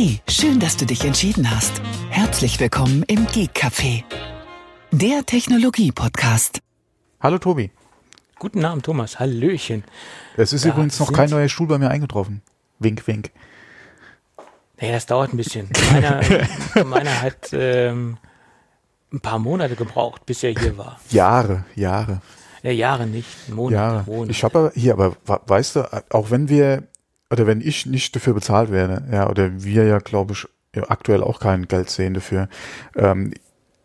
Hey, schön, dass du dich entschieden hast. Herzlich willkommen im Geek Café, der Technologie-Podcast. Hallo Tobi. Guten Abend, Thomas. Hallöchen. Es ist Da übrigens noch kein neuer Stuhl bei mir eingetroffen. Wink, wink. Naja, das dauert ein bisschen. Meiner, meiner hat ähm, ein paar Monate gebraucht, bis er hier war. Jahre, Jahre, Ja, Jahre nicht, Monate. Jahre. Monate. Ich habe aber hier, aber weißt du, auch wenn wir oder wenn ich nicht dafür bezahlt werde, ja, oder wir ja, glaube ich, aktuell auch kein Geld sehen dafür. Ähm,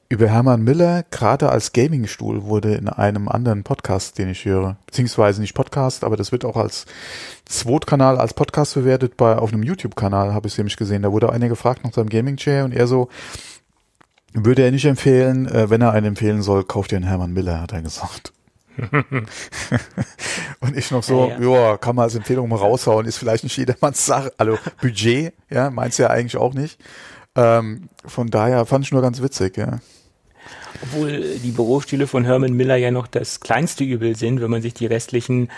über Hermann Miller, gerade als Gaming-Stuhl, wurde in einem anderen Podcast, den ich höre, beziehungsweise nicht Podcast, aber das wird auch als Zweitkanal, als Podcast verwertet, bei, auf einem YouTube-Kanal habe ich es nämlich gesehen. Da wurde einer gefragt nach seinem Gaming-Chair und er so, würde er nicht empfehlen, äh, wenn er einen empfehlen soll, kauft ihr einen Hermann Miller, hat er gesagt. und ich noch so, Ja, ja, kann man als Empfehlung mal raushauen, ist vielleicht nicht jedermanns Sache. Also Budget, ja, meinst du ja eigentlich auch nicht. Ähm, von daher fand ich nur ganz witzig, ja. Obwohl die Bürostühle von Herman Miller ja noch das kleinste Übel sind, wenn man sich die restlichen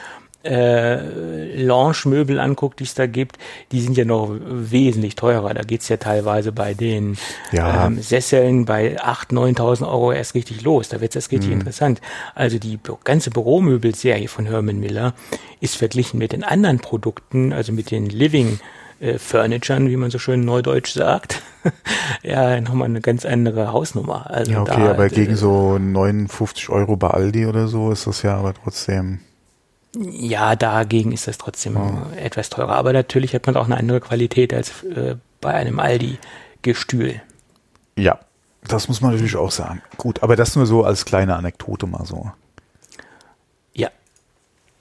äh, Lounge-Möbel anguckt, die es da gibt, die sind ja noch wesentlich teurer. Da geht's ja teilweise bei den Ja. ähm, Sesseln bei 8.000, 9.000 Euro erst richtig los. Da wird's erst richtig interessant. Also die ganze Büromöbelserie von Herman Miller ist verglichen mit den anderen Produkten, also mit den Living äh, Furnituren, wie man so schön neudeutsch sagt, ja, nochmal eine ganz andere Hausnummer. Also Ja, okay, da, aber äh, gegen so 59 Euro bei Aldi oder so ist das ja aber trotzdem. Ja, dagegen ist das trotzdem etwas teurer. Aber natürlich hat man auch eine andere Qualität als äh, bei einem Aldi-Gestühl. Ja, das muss man natürlich auch sagen. Gut, aber das nur so als kleine Anekdote mal so. Ja.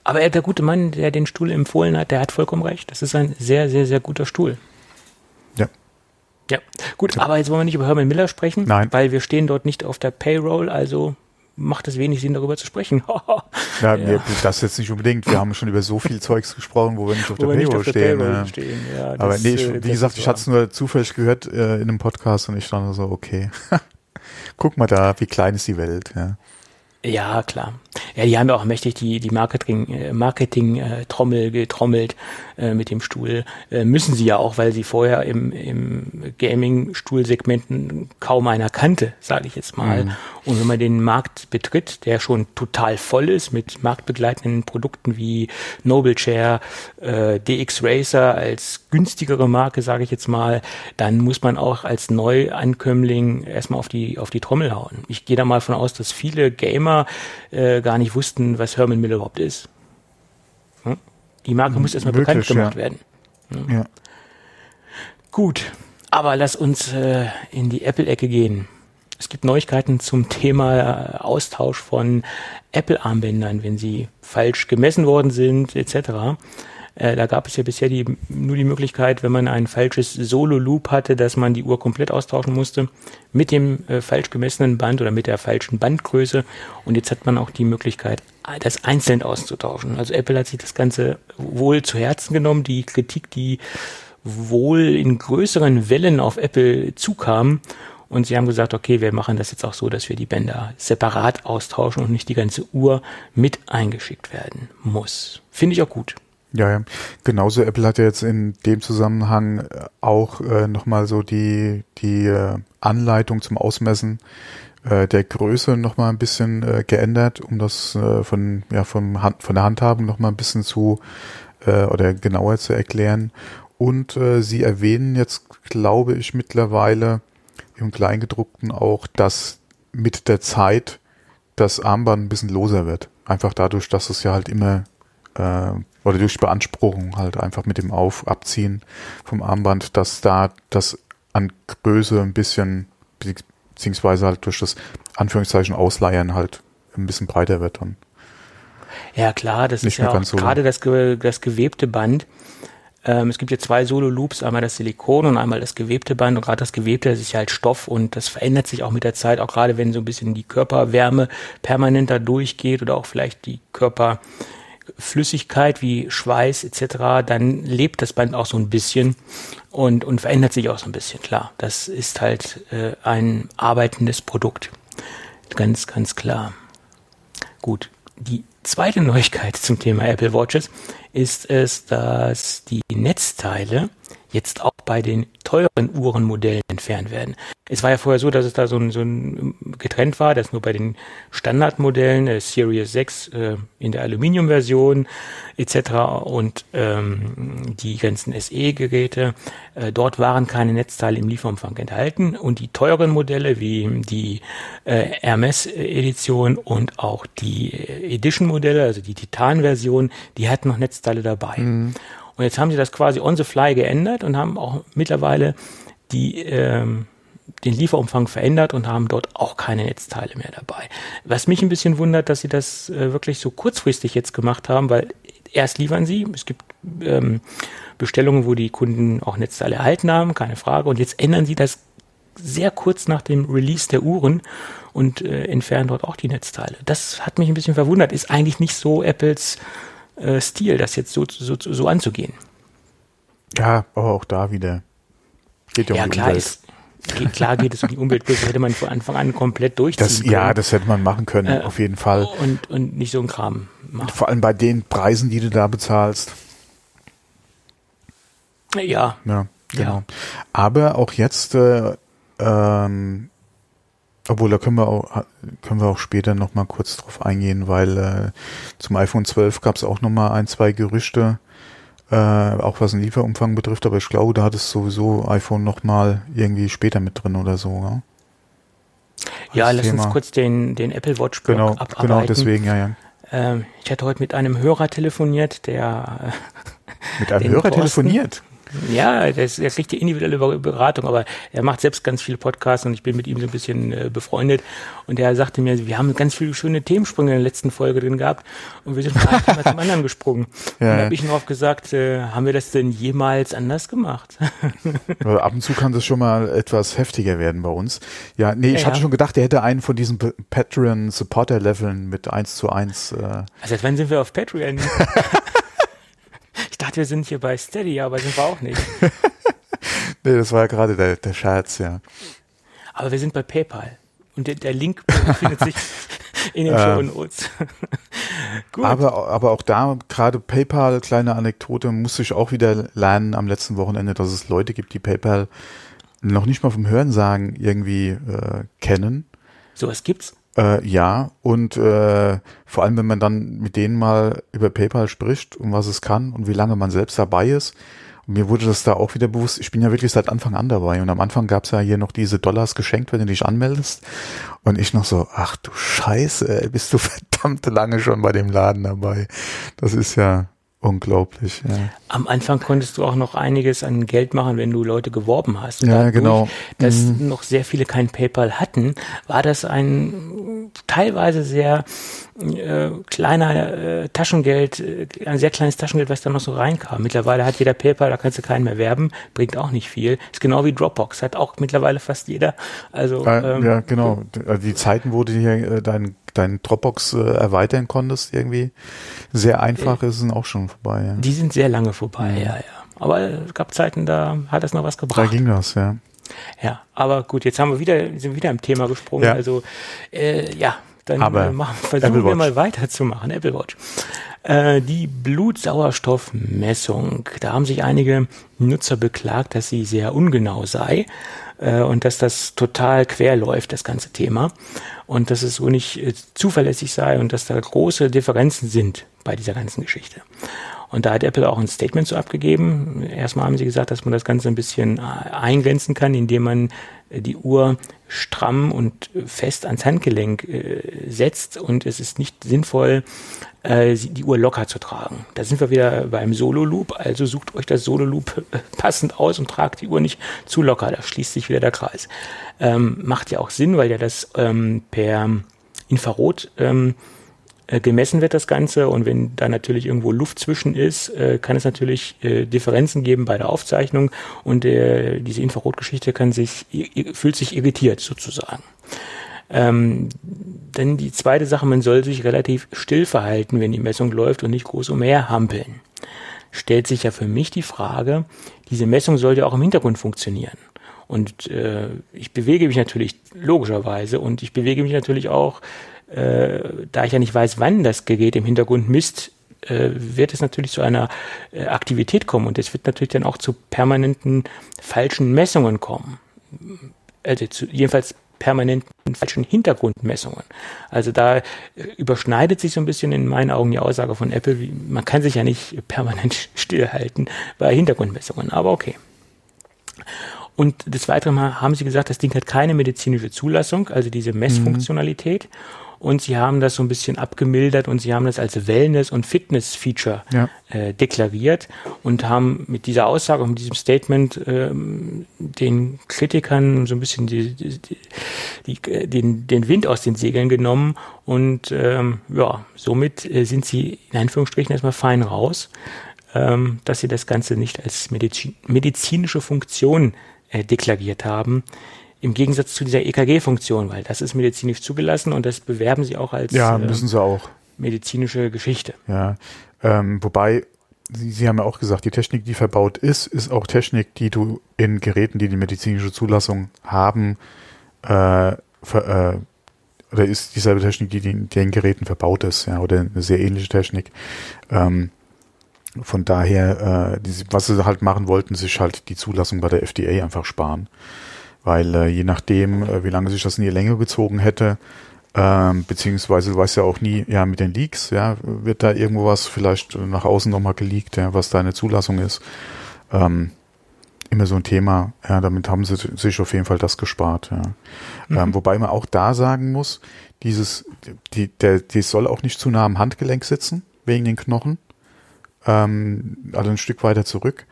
Aber er, der gute Mann, der den Stuhl empfohlen hat, der hat vollkommen recht. Das ist ein sehr, sehr, sehr guter Stuhl. Ja. Ja, gut, aber jetzt wollen wir nicht über Herman Miller sprechen, Nein. weil wir stehen dort nicht auf der Payroll, also macht es wenig Sinn, darüber zu sprechen. Ja, Wir, das jetzt nicht unbedingt. Wir haben schon über so viel Zeugs gesprochen, wo wir nicht auf der Wo Payroll auf der stehen. Payroll ja. stehen. Aber das, nee, ich, äh, wie gesagt, ich hatte es nur zufällig gehört äh, in einem Podcast und ich stand so, okay. Guck mal da, wie klein ist die Welt. Ja. Ja, klar. Ja, die haben ja auch mächtig die, die Marketing, äh, Marketing äh, Trommel getrommelt äh, mit dem Stuhl. Äh, müssen sie ja auch, weil sie vorher im, im Gaming-Stuhlsegmenten kaum einer kannte, sage ich jetzt mal. Und wenn man den Markt betritt, der schon total voll ist mit marktbegleitenden Produkten wie Noble Chair, äh, DX Racer als günstigere Marke, sage ich jetzt mal, dann muss man auch als Neuankömmling erstmal auf die, auf die Trommel hauen. Ich gehe da mal von aus, dass viele Gamer äh, gar nicht wussten, was Herman Miller überhaupt ist. Hm? Die Marke muss erstmal bekannt gemacht ja. werden. Ja. Gut, aber lass uns äh, in die Apple-Ecke gehen. Es gibt Neuigkeiten zum Thema äh, Austausch von Apple-Armbändern, wenn sie falsch gemessen worden sind, etc. Äh, da gab es ja bisher die, nur die Möglichkeit, wenn man ein falsches Solo-Loop hatte, dass man die Uhr komplett austauschen musste mit dem äh, falsch gemessenen Band oder mit der falschen Bandgröße. Und jetzt hat man auch die Möglichkeit, das einzeln auszutauschen. Also Apple hat sich das Ganze wohl zu Herzen genommen, die Kritik, die wohl in größeren Wellen auf Apple zukam. Und sie haben gesagt, okay, wir machen das jetzt auch so, dass wir die Bänder separat austauschen und nicht die ganze Uhr mit eingeschickt werden muss. Finde ich auch gut. Ja, ja. Genauso Apple hat ja jetzt in dem Zusammenhang äh, auch äh, nochmal so die, die äh, Anleitung zum Ausmessen äh, der Größe nochmal ein bisschen äh, geändert, um das äh, von, ja, vom Hand, von der Handhabung nochmal ein bisschen zu äh, oder genauer zu erklären. Und äh, sie erwähnen jetzt, glaube ich, mittlerweile im Kleingedruckten auch, dass mit der Zeit das Armband ein bisschen loser wird. Einfach dadurch, dass es ja halt immer äh, oder durch Beanspruchung halt einfach mit dem Auf Abziehen vom Armband, dass da das an Größe ein bisschen bezieh- beziehungsweise halt durch das Anführungszeichen Ausleiern halt ein bisschen breiter wird dann. Ja, klar, das Nicht ist ja auch ganz so gerade das, das gewebte Band. Ähm, es gibt ja zwei Solo-Loops, einmal das Silikon und einmal das gewebte Band. Und gerade das gewebte, das ist ja halt Stoff und das verändert sich auch mit der Zeit, auch gerade wenn so ein bisschen die Körperwärme permanenter durchgeht oder auch vielleicht die Körperflüssigkeit wie Schweiß etc., dann lebt das Band auch so ein bisschen und, und verändert sich auch so ein bisschen, klar. Das ist halt äh, ein arbeitendes Produkt. Ganz, ganz klar. Gut, die zweite Neuigkeit zum Thema Apple Watches ist es, dass die Netzteile jetzt auch bei den teuren Uhrenmodellen entfernt werden. Es war ja vorher so, dass es da so ein, so ein getrennt war, dass nur bei den Standardmodellen, äh, Series 6 äh, in der Aluminiumversion etc. und ähm, die ganzen SE-Geräte, äh, dort waren keine Netzteile im Lieferumfang enthalten und die teuren Modelle wie die äh, Hermes-Edition und auch die Edition-Modelle, also die Titan-Version, die hatten noch Netzteile dabei. Mhm. Und jetzt haben sie das quasi on the fly geändert und haben auch mittlerweile die ähm, den Lieferumfang verändert und haben dort auch keine Netzteile mehr dabei. Was mich ein bisschen wundert, dass sie das äh, wirklich so kurzfristig jetzt gemacht haben, weil erst liefern sie, es gibt ähm, Bestellungen, wo die Kunden auch Netzteile erhalten haben, keine Frage, und jetzt ändern sie das sehr kurz nach dem Release der Uhren und äh, entfernen dort auch die Netzteile. Das hat mich ein bisschen verwundert, ist eigentlich nicht so Apples äh, Stil, das jetzt so, so, so anzugehen. Ja, aber auch da wieder. Geht ja, um ja klar, Umwelt. ist, Geht, klar geht es um die Umwelt, das hätte man von Anfang an komplett durchziehen das, können. Ja, das hätte man machen können, äh, auf jeden Fall. Und, und nicht so ein Kram machen. Vor allem bei den Preisen, die du da bezahlst. Ja. Ja, genau. Ja. Aber auch jetzt, äh, ähm, obwohl da können wir auch, können wir auch später nochmal kurz drauf eingehen, weil äh, zum iPhone 12 gab es auch nochmal ein, zwei Gerüchte, äh, auch was den Lieferumfang betrifft, aber ich glaube, da hat es sowieso iPhone nochmal irgendwie später mit drin oder so, ja? Ja, lass Thema. uns kurz den, den Apple Watch Blog genau, abarbeiten. Genau, deswegen, ja, ja. Ähm, ich hatte heute mit einem Hörer telefoniert, der mit einem Hörer Thorsten, telefoniert? Ja, ist, der kriegt die individuelle Beratung, aber er macht selbst ganz viele Podcasts und ich bin mit ihm so ein bisschen äh, befreundet. Und er sagte mir, wir haben ganz viele schöne Themensprünge in der letzten Folge drin gehabt und wir sind von einem zum anderen gesprungen. Ja. Und da habe ich noch gesagt, äh, haben wir das denn jemals anders gemacht? Ab und zu kann das schon mal etwas heftiger werden bei uns. Ja, nee, ich ja, hatte ja. schon gedacht, er hätte einen von diesen Patreon-Supporter-Leveln mit 1 zu 1. Äh. Also seit wann sind wir auf Patreon? Dachte, wir sind hier bei Steady, aber sind wir auch nicht. nee, das war ja gerade der, der Scherz, ja. Aber wir sind bei PayPal. Und der, der Link befindet sich in den Show Notes. Gut. Aber, aber auch da, gerade PayPal, kleine Anekdote, musste ich auch wieder lernen am letzten Wochenende, dass es Leute gibt, die PayPal noch nicht mal vom Hörensagen irgendwie äh, kennen. Sowas gibt's? Äh, ja, und äh, vor allem, wenn man dann mit denen mal über PayPal spricht, um was es kann und wie lange man selbst dabei ist. Und mir wurde das da auch wieder bewusst, ich bin ja wirklich seit Anfang an dabei. Und am Anfang gab's ja hier noch diese Dollars geschenkt, wenn du dich anmeldest. Und ich noch so, ach du Scheiße, bist du verdammt lange schon bei dem Laden dabei. Das ist ja Unglaublich, ja. Am Anfang konntest du auch noch einiges an Geld machen, wenn du Leute geworben hast. Und ja, dadurch, genau. Dass mhm. noch sehr viele kein PayPal hatten, war das ein teilweise sehr äh, kleiner äh, Taschengeld, äh, ein sehr kleines Taschengeld, was da noch so reinkam. Mittlerweile hat jeder PayPal, da kannst du keinen mehr werben, bringt auch nicht viel. Ist genau wie Dropbox, hat auch mittlerweile fast jeder. Also ähm, ja, genau. Die Zeiten, wo du hier äh, dein dein Dropbox äh, erweitern konntest, irgendwie sehr einfach äh, ist, sind auch schon vorbei. Ja. Die sind sehr lange vorbei, ja, ja. ja. Aber es gab Zeiten, da hat das noch was gebracht. Da ging das, ja. Ja, aber gut, jetzt haben wir wieder, sind wieder im Thema gesprungen. Ja. Also äh, ja, dann aber machen, versuchen wir mal weiterzumachen. Apple Watch. Äh, die Blutsauerstoffmessung. Da haben sich einige Nutzer beklagt, dass sie sehr ungenau sei äh, und dass das total quer läuft, das ganze Thema und dass es so nicht äh, zuverlässig sei und dass da große Differenzen sind bei dieser ganzen Geschichte. Und da hat Apple auch ein Statement so abgegeben. Erstmal haben sie gesagt, dass man das Ganze ein bisschen äh, eingrenzen kann, indem man äh, die Uhr stramm und fest ans Handgelenk äh, setzt und es ist nicht sinnvoll, äh, die Uhr locker zu tragen. Da sind wir wieder beim Solo-Loop, also sucht euch das Solo-Loop passend aus und tragt die Uhr nicht zu locker, da schließt sich wieder der Kreis. Ähm, macht ja auch Sinn, weil ja das ähm, per Infrarot ähm, äh, gemessen wird das Ganze und wenn da natürlich irgendwo Luft zwischen ist, äh, kann es natürlich äh, Differenzen geben bei der Aufzeichnung und äh, diese Infrarotgeschichte kann sich fühlt sich irritiert sozusagen. Ähm, dann die zweite Sache, man soll sich relativ still verhalten, wenn die Messung läuft und nicht groß umherhampeln. Stellt sich ja für mich die Frage, diese Messung sollte auch im Hintergrund funktionieren. Und äh, ich bewege mich natürlich logischerweise und ich bewege mich natürlich auch äh, da ich ja nicht weiß, wann das Gerät im Hintergrund misst, äh, wird es natürlich zu einer äh, Aktivität kommen und es wird natürlich dann auch zu permanenten falschen Messungen kommen. Also zu, jedenfalls permanenten falschen Hintergrundmessungen. Also da äh, überschneidet sich so ein bisschen in meinen Augen die Aussage von Apple. Wie, man kann sich ja nicht permanent stillhalten bei Hintergrundmessungen, aber okay. Und des Weiteren haben sie gesagt, das Ding hat keine medizinische Zulassung, also diese Messfunktionalität. Mhm und sie haben das so ein bisschen abgemildert und sie haben das als Wellness- und Fitness-Feature ja. äh, deklariert und haben mit dieser Aussage und mit diesem Statement ähm, den Kritikern so ein bisschen die, die, die, äh, den, den Wind aus den Segeln genommen und ähm, ja, somit äh, sind sie in Anführungsstrichen erstmal fein raus, ähm, dass sie das Ganze nicht als Medizin, medizinische Funktion äh, deklariert haben im Gegensatz zu dieser EKG-Funktion, weil das ist medizinisch zugelassen und das bewerben sie auch als ja, ähm, müssen sie auch. medizinische Geschichte. Ja, ähm, wobei Sie, sie haben ja auch gesagt, die Technik, die verbaut ist, ist auch Technik, die du in Geräten, die die medizinische Zulassung haben, äh, ver, äh, oder ist dieselbe Technik, die in den Geräten verbaut ist, ja, oder eine sehr ähnliche Technik. Ähm, von daher, äh, was sie halt machen wollten, sich halt die Zulassung bei der FDA einfach sparen weil äh, je nachdem, äh, wie lange sich das in die Länge gezogen hätte, ähm, beziehungsweise du weißt ja auch nie, ja, mit den Leaks, ja, wird da irgendwo was vielleicht nach außen nochmal geleakt, ja, was deine Zulassung ist. Ähm, immer so ein Thema, ja, damit haben sie sich auf jeden Fall das gespart, ja. Mhm. Ähm, wobei man auch da sagen muss, dieses, die, der, die soll auch nicht zu nah am Handgelenk sitzen, wegen den Knochen, ähm, also ein Stück weiter zurück.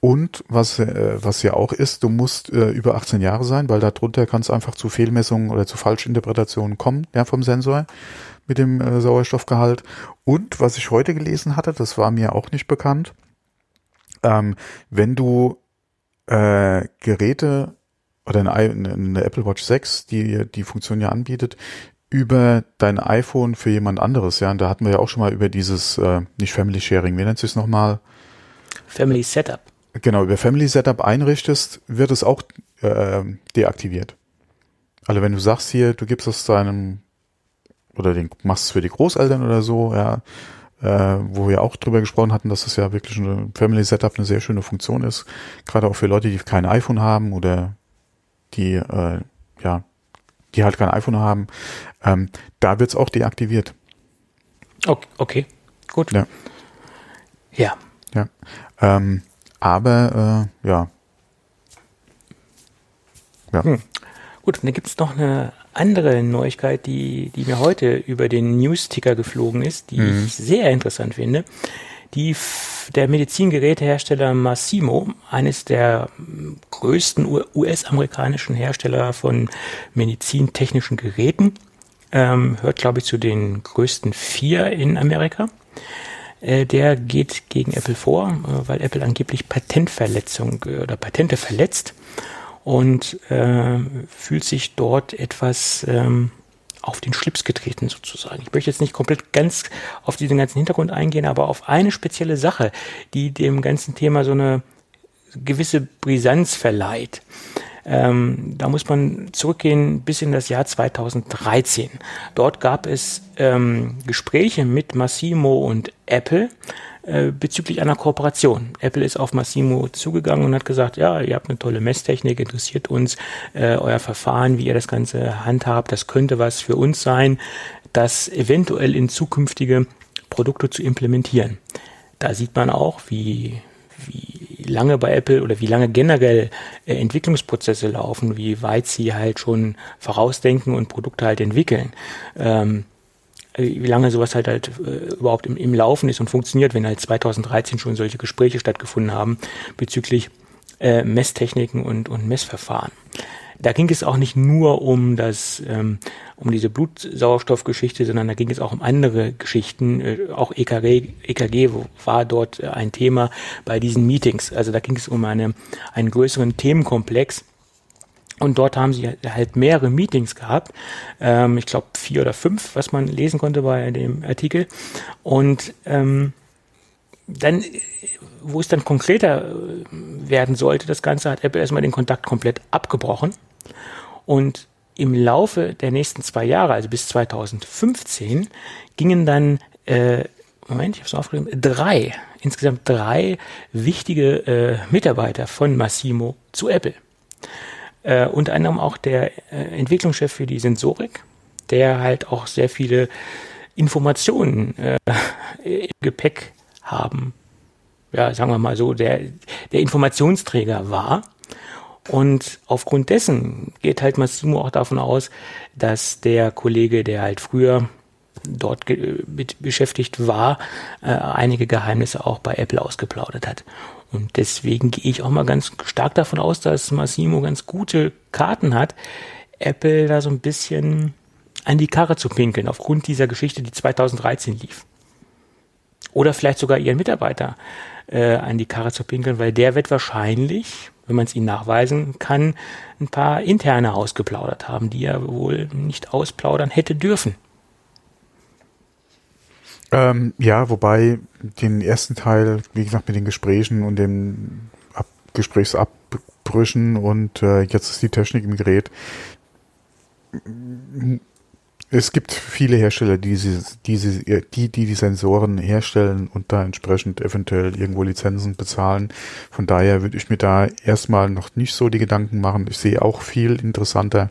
Und was, äh, was ja auch ist, du musst äh, über 18 Jahre sein, weil darunter kann es einfach zu Fehlmessungen oder zu Falschinterpretationen kommen, ja, vom Sensor mit dem äh, Sauerstoffgehalt. Und was ich heute gelesen hatte, das war mir auch nicht bekannt, ähm, wenn du äh, Geräte oder eine, eine Apple Watch 6, die die Funktion ja anbietet, über dein iPhone für jemand anderes, ja, und da hatten wir ja auch schon mal über dieses, äh, nicht Family Sharing, wie nennt sich es nochmal? Family Setup genau, über Family Setup einrichtest, wird es auch äh, deaktiviert. Also wenn du sagst hier, du gibst es deinem oder den machst es für die Großeltern oder so, ja, äh, wo wir auch drüber gesprochen hatten, dass es ja wirklich ein Family Setup eine sehr schöne Funktion ist, gerade auch für Leute, die kein iPhone haben oder die äh, ja, die halt kein iPhone haben, ähm, da wird es auch deaktiviert. Okay, okay, gut. Ja. Ja. ja. Ähm, aber äh, ja. ja. Hm. Gut, und dann gibt es noch eine andere Neuigkeit, die, die mir heute über den News-Ticker geflogen ist, die mhm. ich sehr interessant finde. Die der Medizingerätehersteller Massimo, eines der größten US-amerikanischen Hersteller von medizintechnischen Geräten, ähm, hört, glaube ich, zu den größten vier in Amerika. Äh, der geht gegen Apple vor, äh, weil Apple angeblich Patentverletzung äh, oder Patente verletzt und äh, fühlt sich dort etwas ähm, auf den Schlips getreten sozusagen. Ich möchte jetzt nicht komplett ganz auf diesen ganzen Hintergrund eingehen, aber auf eine spezielle Sache, die dem ganzen Thema so eine gewisse Brisanz verleiht. Ähm, da muss man zurückgehen bis in das Jahr 2013. Dort gab es ähm, Gespräche mit Massimo und Apple äh, bezüglich einer Kooperation. Apple ist auf Massimo zugegangen und hat gesagt, ja, ihr habt eine tolle Messtechnik, interessiert uns äh, euer Verfahren, wie ihr das Ganze handhabt, das könnte was für uns sein, das eventuell in zukünftige Produkte zu implementieren. Da sieht man auch, wie wie lange bei Apple oder wie lange generell äh, Entwicklungsprozesse laufen, wie weit sie halt schon vorausdenken und Produkte halt entwickeln. Ähm, wie lange sowas halt halt äh, überhaupt im, im Laufen ist und funktioniert, wenn halt 2013 schon solche Gespräche stattgefunden haben bezüglich äh, Messtechniken und, und Messverfahren. Da ging es auch nicht nur um das, ähm, um diese Blutsauerstoffgeschichte, sondern da ging es auch um andere Geschichten. Äh, auch EKG, EKG war dort ein Thema bei diesen Meetings. Also da ging es um eine, einen größeren Themenkomplex. Und dort haben sie halt mehrere Meetings gehabt. Ähm, ich glaube vier oder fünf, was man lesen konnte bei dem Artikel. Und ähm, dann, wo es dann konkreter äh, werden sollte, das Ganze hat Apple erstmal den Kontakt komplett abgebrochen. Und im Laufe der nächsten zwei Jahre, also bis 2015, gingen dann äh, Moment, ich habe es aufgeschrieben, drei, insgesamt drei wichtige äh, Mitarbeiter von Massimo zu Apple. Äh, unter anderem auch der äh, Entwicklungschef für die Sensorik, der halt auch sehr viele Informationen äh, im Gepäck haben. Ja, sagen wir mal so, der, der Informationsträger war. Und aufgrund dessen geht halt Massimo auch davon aus, dass der Kollege, der halt früher dort mit beschäftigt war, äh, einige Geheimnisse auch bei Apple ausgeplaudert hat. Und deswegen gehe ich auch mal ganz stark davon aus, dass Massimo ganz gute Karten hat, Apple da so ein bisschen an die Karre zu pinkeln, aufgrund dieser Geschichte, die 2013 lief. Oder vielleicht sogar ihren Mitarbeiter äh, an die Karre zu pinkeln, weil der wird wahrscheinlich, wenn man es ihnen nachweisen kann, ein paar interne ausgeplaudert haben, die er wohl nicht ausplaudern hätte dürfen. Ähm, ja, wobei den ersten Teil, wie gesagt, mit den Gesprächen und den Ab Gesprächsabbrüchen und äh, jetzt ist die Technik im Gerät. Es gibt viele Hersteller, die diese, diese, die, die die Sensoren herstellen und da entsprechend eventuell irgendwo Lizenzen bezahlen. Von daher würde ich mir da erstmal noch nicht so die Gedanken machen. Ich sehe auch viel interessanter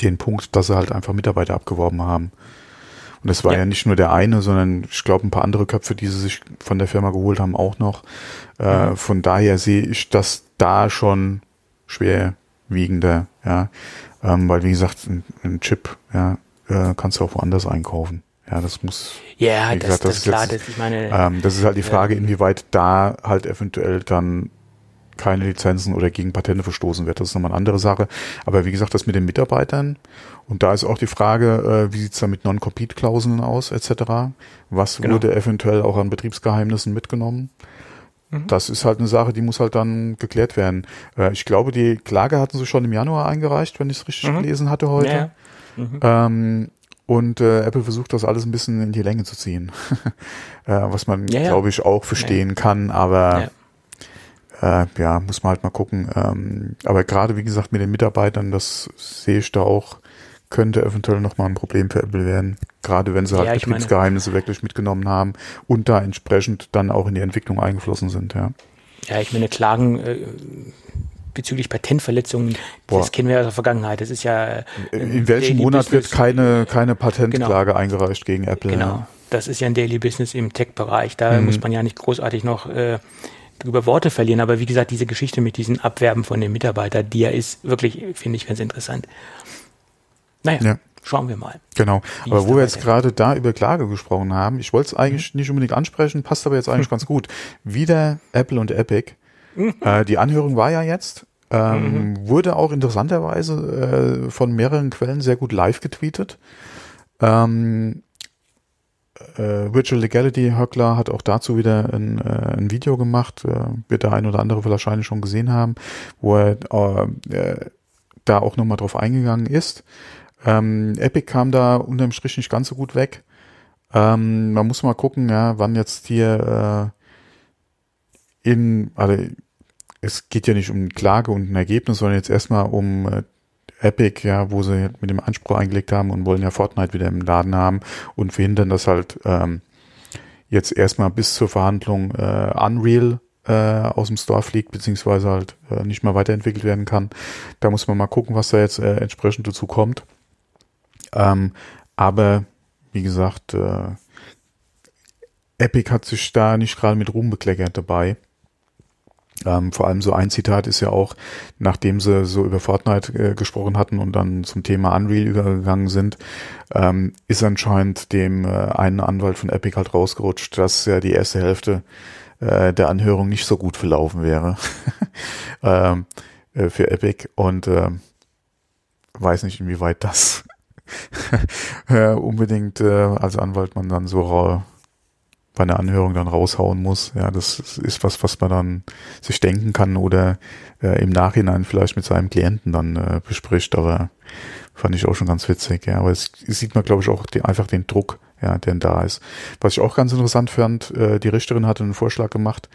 den Punkt, dass sie halt einfach Mitarbeiter abgeworben haben. Und das war ja. ja nicht nur der eine, sondern ich glaube ein paar andere Köpfe, die sie sich von der Firma geholt haben, auch noch. Äh, mhm. Von daher sehe ich das da schon schwerwiegender, ja. Ähm, weil wie gesagt, ein, ein Chip, ja, äh, kannst du auch woanders einkaufen. Ja, das muss. Ja, das, gesagt, das, das ist klar. Jetzt, das, ich meine, ähm, das ist halt die Frage, inwieweit da halt eventuell dann keine Lizenzen oder gegen Patente verstoßen wird. Das ist nochmal eine andere Sache. Aber wie gesagt, das mit den Mitarbeitern. Und da ist auch die Frage, äh, wie sieht's da mit Non-Compete-Klauseln aus, etc. Was genau. wurde eventuell auch an Betriebsgeheimnissen mitgenommen? Mhm. Das ist halt eine Sache, die muss halt dann geklärt werden. Äh, ich glaube, die Klage hatten sie schon im Januar eingereicht, wenn ich es richtig mhm. gelesen hatte heute. Ja. Mhm. Ähm, und äh, Apple versucht das alles ein bisschen in die Länge zu ziehen. äh, was man, ja, ja. glaube ich, auch verstehen kann, aber äh, ja, muss man halt mal gucken. Ähm, aber gerade, wie gesagt, mit den Mitarbeitern, das sehe ich da auch, könnte eventuell nochmal ein Problem für Apple werden. Gerade wenn sie halt ja, Betriebsgeheimnisse meine, wirklich mitgenommen haben und da entsprechend dann auch in die Entwicklung eingeflossen sind, ja. Ja, ich meine, Klagen äh, bezüglich Patentverletzungen, Boah. das kennen wir aus der Vergangenheit. Das ist ja. Äh, in welchem Monat Business. wird keine, keine Patentklage genau. eingereicht gegen Apple? Genau. Ja. Das ist ja ein Daily Business im Tech-Bereich. Da mhm. muss man ja nicht großartig noch äh, über Worte verlieren. Aber wie gesagt, diese Geschichte mit diesen Abwerben von den Mitarbeitern, die ja ist wirklich, finde ich, ganz interessant. Naja, ja. schauen wir mal. Genau. Aber wo wir jetzt gerade da über Klage gesprochen haben, ich wollte es eigentlich mhm. nicht unbedingt ansprechen, passt aber jetzt eigentlich ganz gut. Wieder Apple und Epic. Mhm. Äh, die Anhörung war ja jetzt. Ähm, mhm. Wurde auch interessanterweise äh, von mehreren Quellen sehr gut live getweetet. Ähm, äh, Virtual Legality Höckler hat auch dazu wieder ein, äh, ein Video gemacht, äh, wird der ein oder andere wahrscheinlich schon gesehen haben, wo er äh, da auch nochmal drauf eingegangen ist. Ähm, Epic kam da unterm Strich nicht ganz so gut weg. Ähm, man muss mal gucken, ja, wann jetzt hier äh, in, also es geht ja nicht um Klage und ein Ergebnis, sondern jetzt erstmal um äh, Epic, ja, wo sie mit dem Anspruch eingelegt haben und wollen ja Fortnite wieder im Laden haben und verhindern, dass halt ähm, jetzt erstmal bis zur Verhandlung äh, Unreal äh, aus dem Store fliegt, beziehungsweise halt äh, nicht mehr weiterentwickelt werden kann. Da muss man mal gucken, was da jetzt äh, entsprechend dazu kommt. Ähm, aber wie gesagt, äh, Epic hat sich da nicht gerade mit Ruhm bekleckert dabei. Ähm, vor allem so ein Zitat ist ja auch, nachdem sie so über Fortnite äh, gesprochen hatten und dann zum Thema Unreal übergegangen sind, ähm, ist anscheinend dem äh, einen Anwalt von Epic halt rausgerutscht, dass ja die erste Hälfte äh, der Anhörung nicht so gut verlaufen wäre ähm, äh, für Epic und äh, weiß nicht, inwieweit das äh, unbedingt als Anwalt man dann so bei einer Anhörung dann raushauen muss. Ja, das ist was, was man dann sich denken kann oder äh, im Nachhinein vielleicht mit seinem Klienten dann äh, bespricht. Aber fand ich auch schon ganz witzig. Ja, aber es, sieht man, glaube ich, auch die, einfach den Druck, ja, der da ist. Was ich auch ganz interessant fand, äh, die Richterin hatte einen Vorschlag gemacht,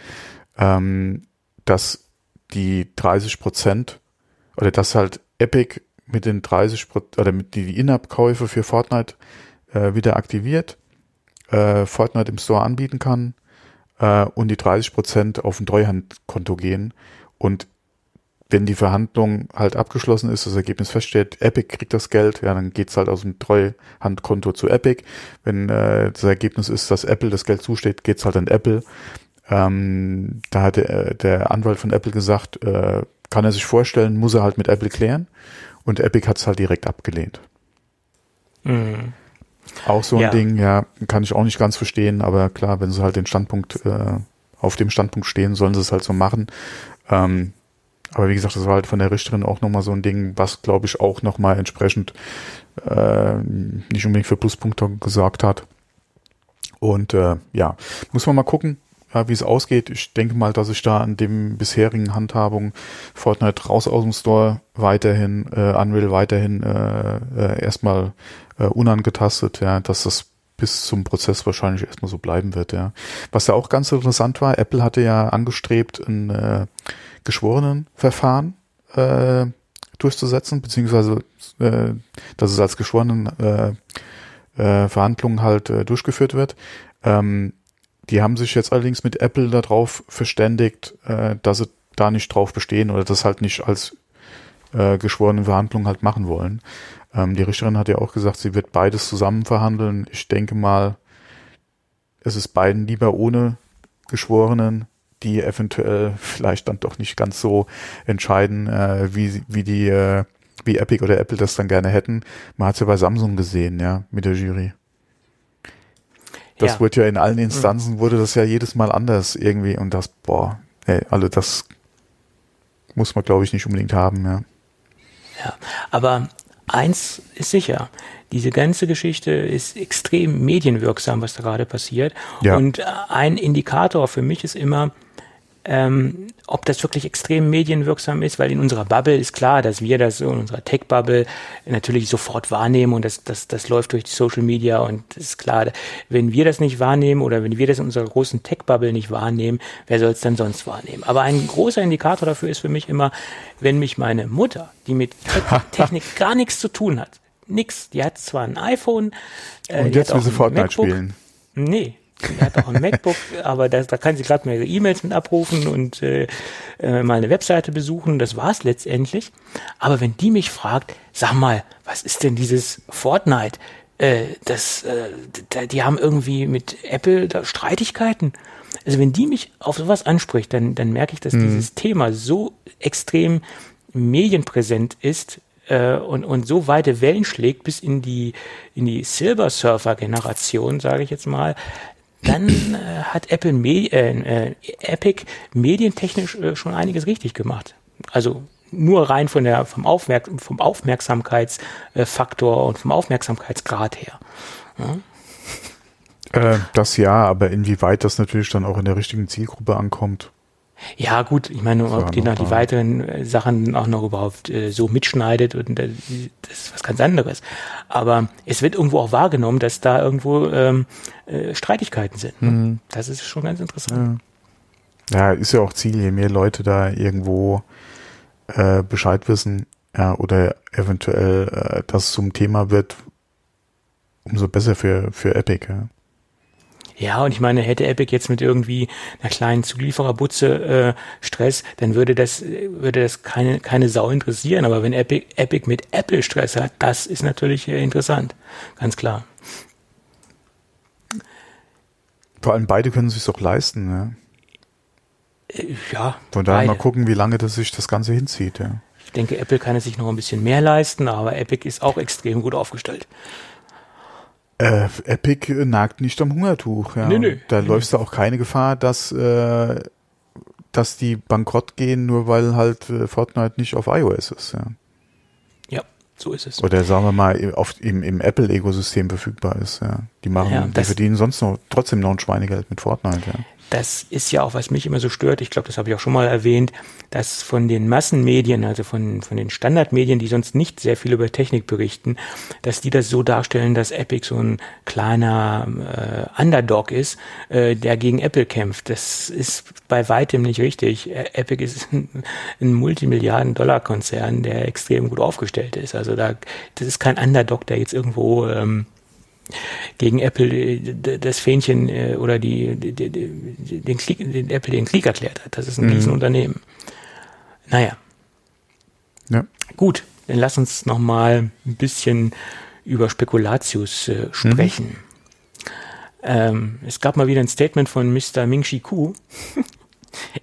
ähm, dass die 30 Prozent oder dass halt Epic mit den 30 Prozent oder mit die In-App-Käufe für Fortnite äh, wieder aktiviert äh, Fortnite im Store anbieten kann äh, und die 30 Prozent auf ein Treuhandkonto gehen. Und wenn die Verhandlung halt abgeschlossen ist, das Ergebnis feststeht, Epic kriegt das Geld, ja, dann geht's halt aus dem Treuhandkonto zu Epic. Wenn äh, das Ergebnis ist, dass Apple das Geld zusteht, geht's halt an Apple. Ähm, da hat der, der Anwalt von Apple gesagt, äh, kann er sich vorstellen, muss er halt mit Apple klären. Und Epic hat's halt direkt abgelehnt. Mhm. Auch so ein ja. Ding, ja, kann ich auch nicht ganz verstehen, aber klar, wenn sie halt den Standpunkt, äh, auf dem Standpunkt stehen, sollen sie es halt so machen. Ähm, aber wie gesagt, das war halt von der Richterin auch nochmal so ein Ding, was glaube ich auch nochmal entsprechend äh, nicht unbedingt für Pluspunkte gesorgt hat. Und äh, ja, muss man mal gucken, ja, wie es ausgeht. Ich denke mal, dass ich da an dem bisherigen Handhabung Fortnite raus aus dem Store weiterhin, äh, Unreal weiterhin äh, äh, erstmal äh, unangetastet, ja, dass das bis zum Prozess wahrscheinlich erstmal so bleiben wird, ja. Was ja auch ganz interessant war, Apple hatte ja angestrebt, ein äh, geschworenen Verfahren äh, durchzusetzen, beziehungsweise äh, dass es als geschworenen äh, äh, Verhandlungen halt äh, durchgeführt wird. Ähm, die haben sich jetzt allerdings mit Apple darauf verständigt, äh, dass sie da nicht drauf bestehen oder das halt nicht als äh, geschworene Verhandlung halt machen wollen. Ähm, die Richterin hat ja auch gesagt, sie wird beides zusammen verhandeln. Ich denke mal, es ist beiden lieber ohne Geschworenen, die eventuell vielleicht dann doch nicht ganz so entscheiden, äh, wie, wie die, äh, wie Epic oder Apple das dann gerne hätten. Man hat es ja bei Samsung gesehen, ja, mit der Jury. Das ja. wird ja in allen mhm. Instanzen mhm. wurde das ja jedes Mal anders irgendwie und das, boah, ey, also das muss man glaube ich nicht unbedingt haben, ja. Ja, aber eins ist sicher, diese ganze Geschichte ist extrem medienwirksam, was da gerade passiert. Ja. Und ein Indikator für mich ist immer, ähm, ob das wirklich extrem medienwirksam ist, weil in unserer Bubble ist klar, dass wir das in unserer Tech-Bubble natürlich sofort wahrnehmen und das, das, das läuft durch die Social Media und ist klar, wenn wir das nicht wahrnehmen oder wenn wir das in unserer großen Tech-Bubble nicht wahrnehmen, wer soll es dann sonst wahrnehmen? Aber ein großer Indikator dafür ist für mich immer, wenn mich meine Mutter, die mit Technik gar nichts zu tun hat, nix, die hat zwar ein iPhone, äh, und jetzt will sie Fortnite spielen. Nee, er hat auch ein MacBook, aber da, da kann sie gerade mal ihre E-Mails mit abrufen und äh, äh, mal eine Webseite besuchen. Das war's letztendlich. Aber wenn die mich fragt, sag mal, was ist denn dieses Fortnite? Äh, das, äh, die haben irgendwie mit Apple da Streitigkeiten. Also wenn die mich auf sowas anspricht, dann, dann merke ich, dass mhm. dieses Thema so extrem medienpräsent ist, äh, und, und so weite Wellen schlägt bis in die, in die Silver Surfer Generation, sage ich jetzt mal, dann äh, hat Apple Me äh, äh, Epic medientechnisch äh, schon einiges richtig gemacht. Also nur rein von der vom, Aufmerk vom Aufmerksamkeitsfaktor und vom Aufmerksamkeitsgrad her. Ja. Äh, das ja, aber inwieweit das natürlich dann auch in der richtigen Zielgruppe ankommt. Ja, gut, ich meine, ob die noch die weiteren Sachen auch noch überhaupt äh, so mitschneidet und äh, das ist was ganz anderes. Aber es wird irgendwo auch wahrgenommen, dass da irgendwo ähm, äh, Streitigkeiten sind. Ne? Mhm. Das ist schon ganz interessant. Ja. ja. ist ja auch Ziel, je mehr Leute da irgendwo äh, Bescheid wissen, ja, oder eventuell äh, das zum Thema wird, umso besser für, für Epic, ja. Ja, und ich meine, hätte Epic jetzt mit irgendwie einer kleinen Zuliefererbutze äh, Stress, dann würde das, würde das keine, keine Sau interessieren. Aber wenn Epic, Epic mit Apple Stress hat, das ist natürlich äh, interessant. Ganz klar. Vor allem beide können sich auch leisten, ne? Ja. Von daher beide. mal gucken, wie lange das sich das Ganze hinzieht, ja. Ich denke, Apple kann es sich noch ein bisschen mehr leisten, aber Epic ist auch extrem gut aufgestellt. Äh, Epic nagt nicht am Hungertuch. Ja. Nee, nee. Da nee. läufst du auch keine Gefahr, dass, äh, dass die bankrott gehen, nur weil halt äh, Fortnite nicht auf iOS ist. Ja. ja, so ist es. Oder sagen wir mal, auf, im, im Apple-Ökosystem verfügbar ist. Ja. Die machen, ja, die verdienen sonst noch trotzdem noch ein Schweinegeld mit Fortnite. Ja das ist ja auch, was mich immer so stört. Ich glaube, das habe ich auch schon mal erwähnt, dass von den Massenmedien, also von, von den Standardmedien, die sonst nicht sehr viel über Technik berichten, dass die das so darstellen, dass Epic so ein kleiner äh, Underdog ist, äh, der gegen Apple kämpft. Das ist bei weitem nicht richtig. Äh, Epic ist ein, ein Multimilliarden-Dollar-Konzern, der extrem gut aufgestellt ist. Also da, das ist kein Underdog, der jetzt irgendwo ähm, gegen Apple äh, das Fähnchen äh, oder die, die, die, den, Klick, den Apple den Klick erklärt hat. Das ist ein mhm. Riesenunternehmen. Naja. Ja. Gut, dann lass uns noch mal ein bisschen über Spekulatius äh, sprechen. Mhm. Ähm, es gab mal wieder ein Statement von Mr. Ming Chi Ku.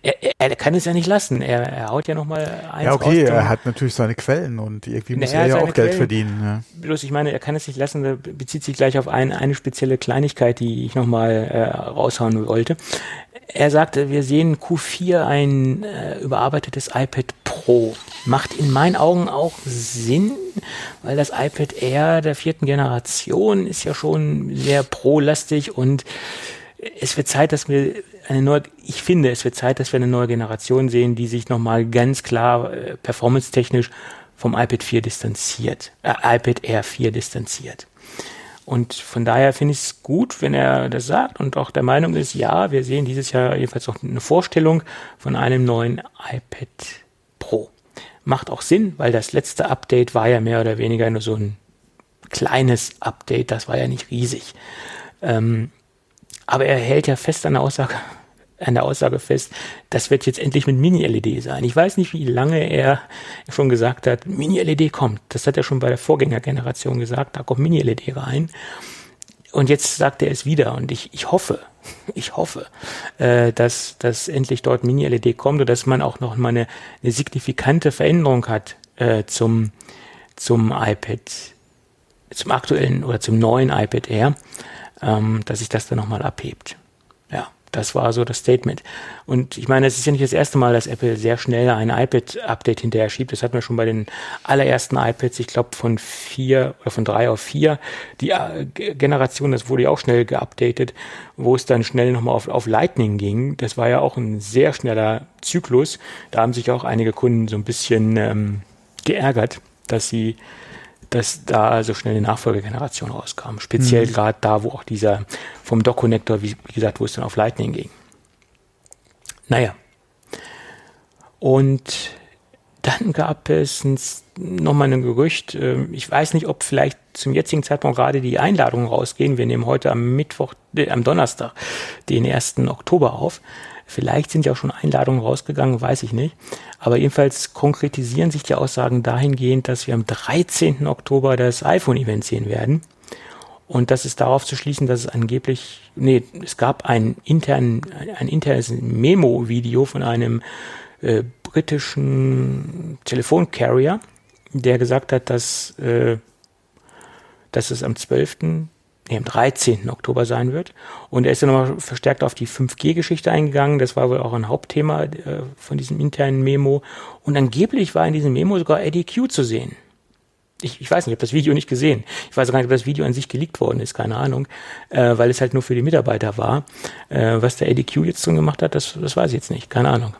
er, er, kann es ja nicht lassen. Er, er haut ja noch mal eins Ja, okay, raus, er hat natürlich seine Quellen und irgendwie muss er ja auch Geld Quellen, verdienen. Ja. Bloß, ich meine, er kann es nicht lassen. Er bezieht sich gleich auf ein, eine spezielle Kleinigkeit, die ich noch mal äh, raushauen wollte. Er sagte, wir sehen Q4 ein äh, überarbeitetes iPad Pro. Macht in meinen Augen auch Sinn, weil das iPad Air der vierten Generation ist ja schon sehr Pro-lastig und es wird Zeit, dass wir eine neue, ich finde, es wird Zeit, dass wir eine neue Generation sehen, die sich nochmal ganz klar äh, performance-technisch vom iPad 4 distanziert, äh, iPad Air 4 distanziert. Und von daher finde ich es gut, wenn er das sagt und auch der Meinung ist, ja, wir sehen dieses Jahr jedenfalls auch eine Vorstellung von einem neuen iPad Pro. Macht auch Sinn, weil das letzte Update war ja mehr oder weniger nur so ein kleines Update, das war ja nicht riesig. Ähm, aber er hält ja fest an der Aussage, an der Aussage fest, das wird jetzt endlich mit Mini-LED sein. Ich weiß nicht, wie lange er schon gesagt hat, Mini-LED kommt. Das hat er schon bei der Vorgängergeneration gesagt, da kommt Mini-LED rein. Und jetzt sagt er es wieder und ich, ich hoffe, ich hoffe, äh, dass, dass endlich dort Mini-LED kommt und dass man auch noch mal eine, eine signifikante Veränderung hat äh, zum, zum iPad, zum aktuellen oder zum neuen iPad Air ähm, dass sich das dann nochmal abhebt. Ja, das war so das Statement. Und ich meine, es ist ja nicht das erste Mal, dass Apple sehr schnell ein iPad-Update hinterher schiebt. Das hatten wir schon bei den allerersten iPads, ich glaube von vier oder von drei auf vier. Die äh, Generation, das wurde ja auch schnell geupdatet, wo es dann schnell nochmal auf, auf Lightning ging. Das war ja auch ein sehr schneller Zyklus. Da haben sich auch einige Kunden so ein bisschen ähm, geärgert, dass sie dass da so schnell eine Nachfolgegeneration rauskam. Speziell mhm. gerade da, wo auch dieser vom Dock-Connector, wie, wie, gesagt, wo es dann auf Lightning ging. Naja. Und dann gab es nochmal ein Gerücht, ähm, ich weiß nicht, ob vielleicht zum jetzigen Zeitpunkt gerade die Einladungen rausgehen. Wir nehmen heute am Mittwoch, äh, am Donnerstag, den 1. Oktober auf. Vielleicht sind ja auch schon Einladungen rausgegangen, weiß ich nicht. Aber jedenfalls konkretisieren sich die Aussagen dahingehend, dass wir am 13. Oktober das iPhone-Event sehen werden. Und das ist darauf zu schließen, dass es angeblich, nee, es gab ein, intern, ein internes Memo-Video von einem äh, britischen Telefoncarrier, der gesagt hat, dass, äh, dass es am 12 am 13. Oktober sein wird. Und er ist dann nochmal verstärkt auf die 5G-Geschichte eingegangen. Das war wohl auch ein Hauptthema äh, von diesem internen Memo. Und angeblich war in diesem Memo sogar Eddie Q zu sehen. Ich, ich weiß nicht, ich habe das Video nicht gesehen. Ich weiß gar nicht, ob das Video an sich geleakt worden ist, keine Ahnung, äh, weil es halt nur für die Mitarbeiter war. Äh, was der Eddie Q jetzt drin gemacht hat, das, das weiß ich jetzt nicht, keine Ahnung.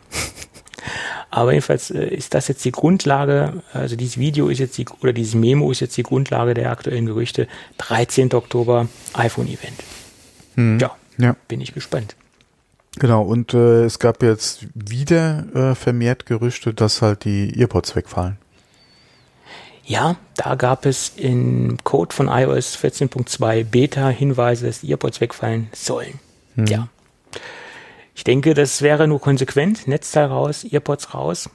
Aber jedenfalls äh, ist das jetzt die Grundlage, also dieses Video ist jetzt die, oder dieses Memo ist jetzt die Grundlage der aktuellen Gerüchte. 13. Oktober iPhone-Event. Hm. Ja, ja, bin ich gespannt. Genau, und äh, es gab jetzt wieder äh, vermehrt Gerüchte, dass halt die Earpods wegfallen. Ja, da gab es im Code von iOS 14.2 Beta Hinweise, dass die Earpods wegfallen sollen. Hm. Ja. Ich denke, das wäre nur konsequent. Netzteil raus, Earpods raus.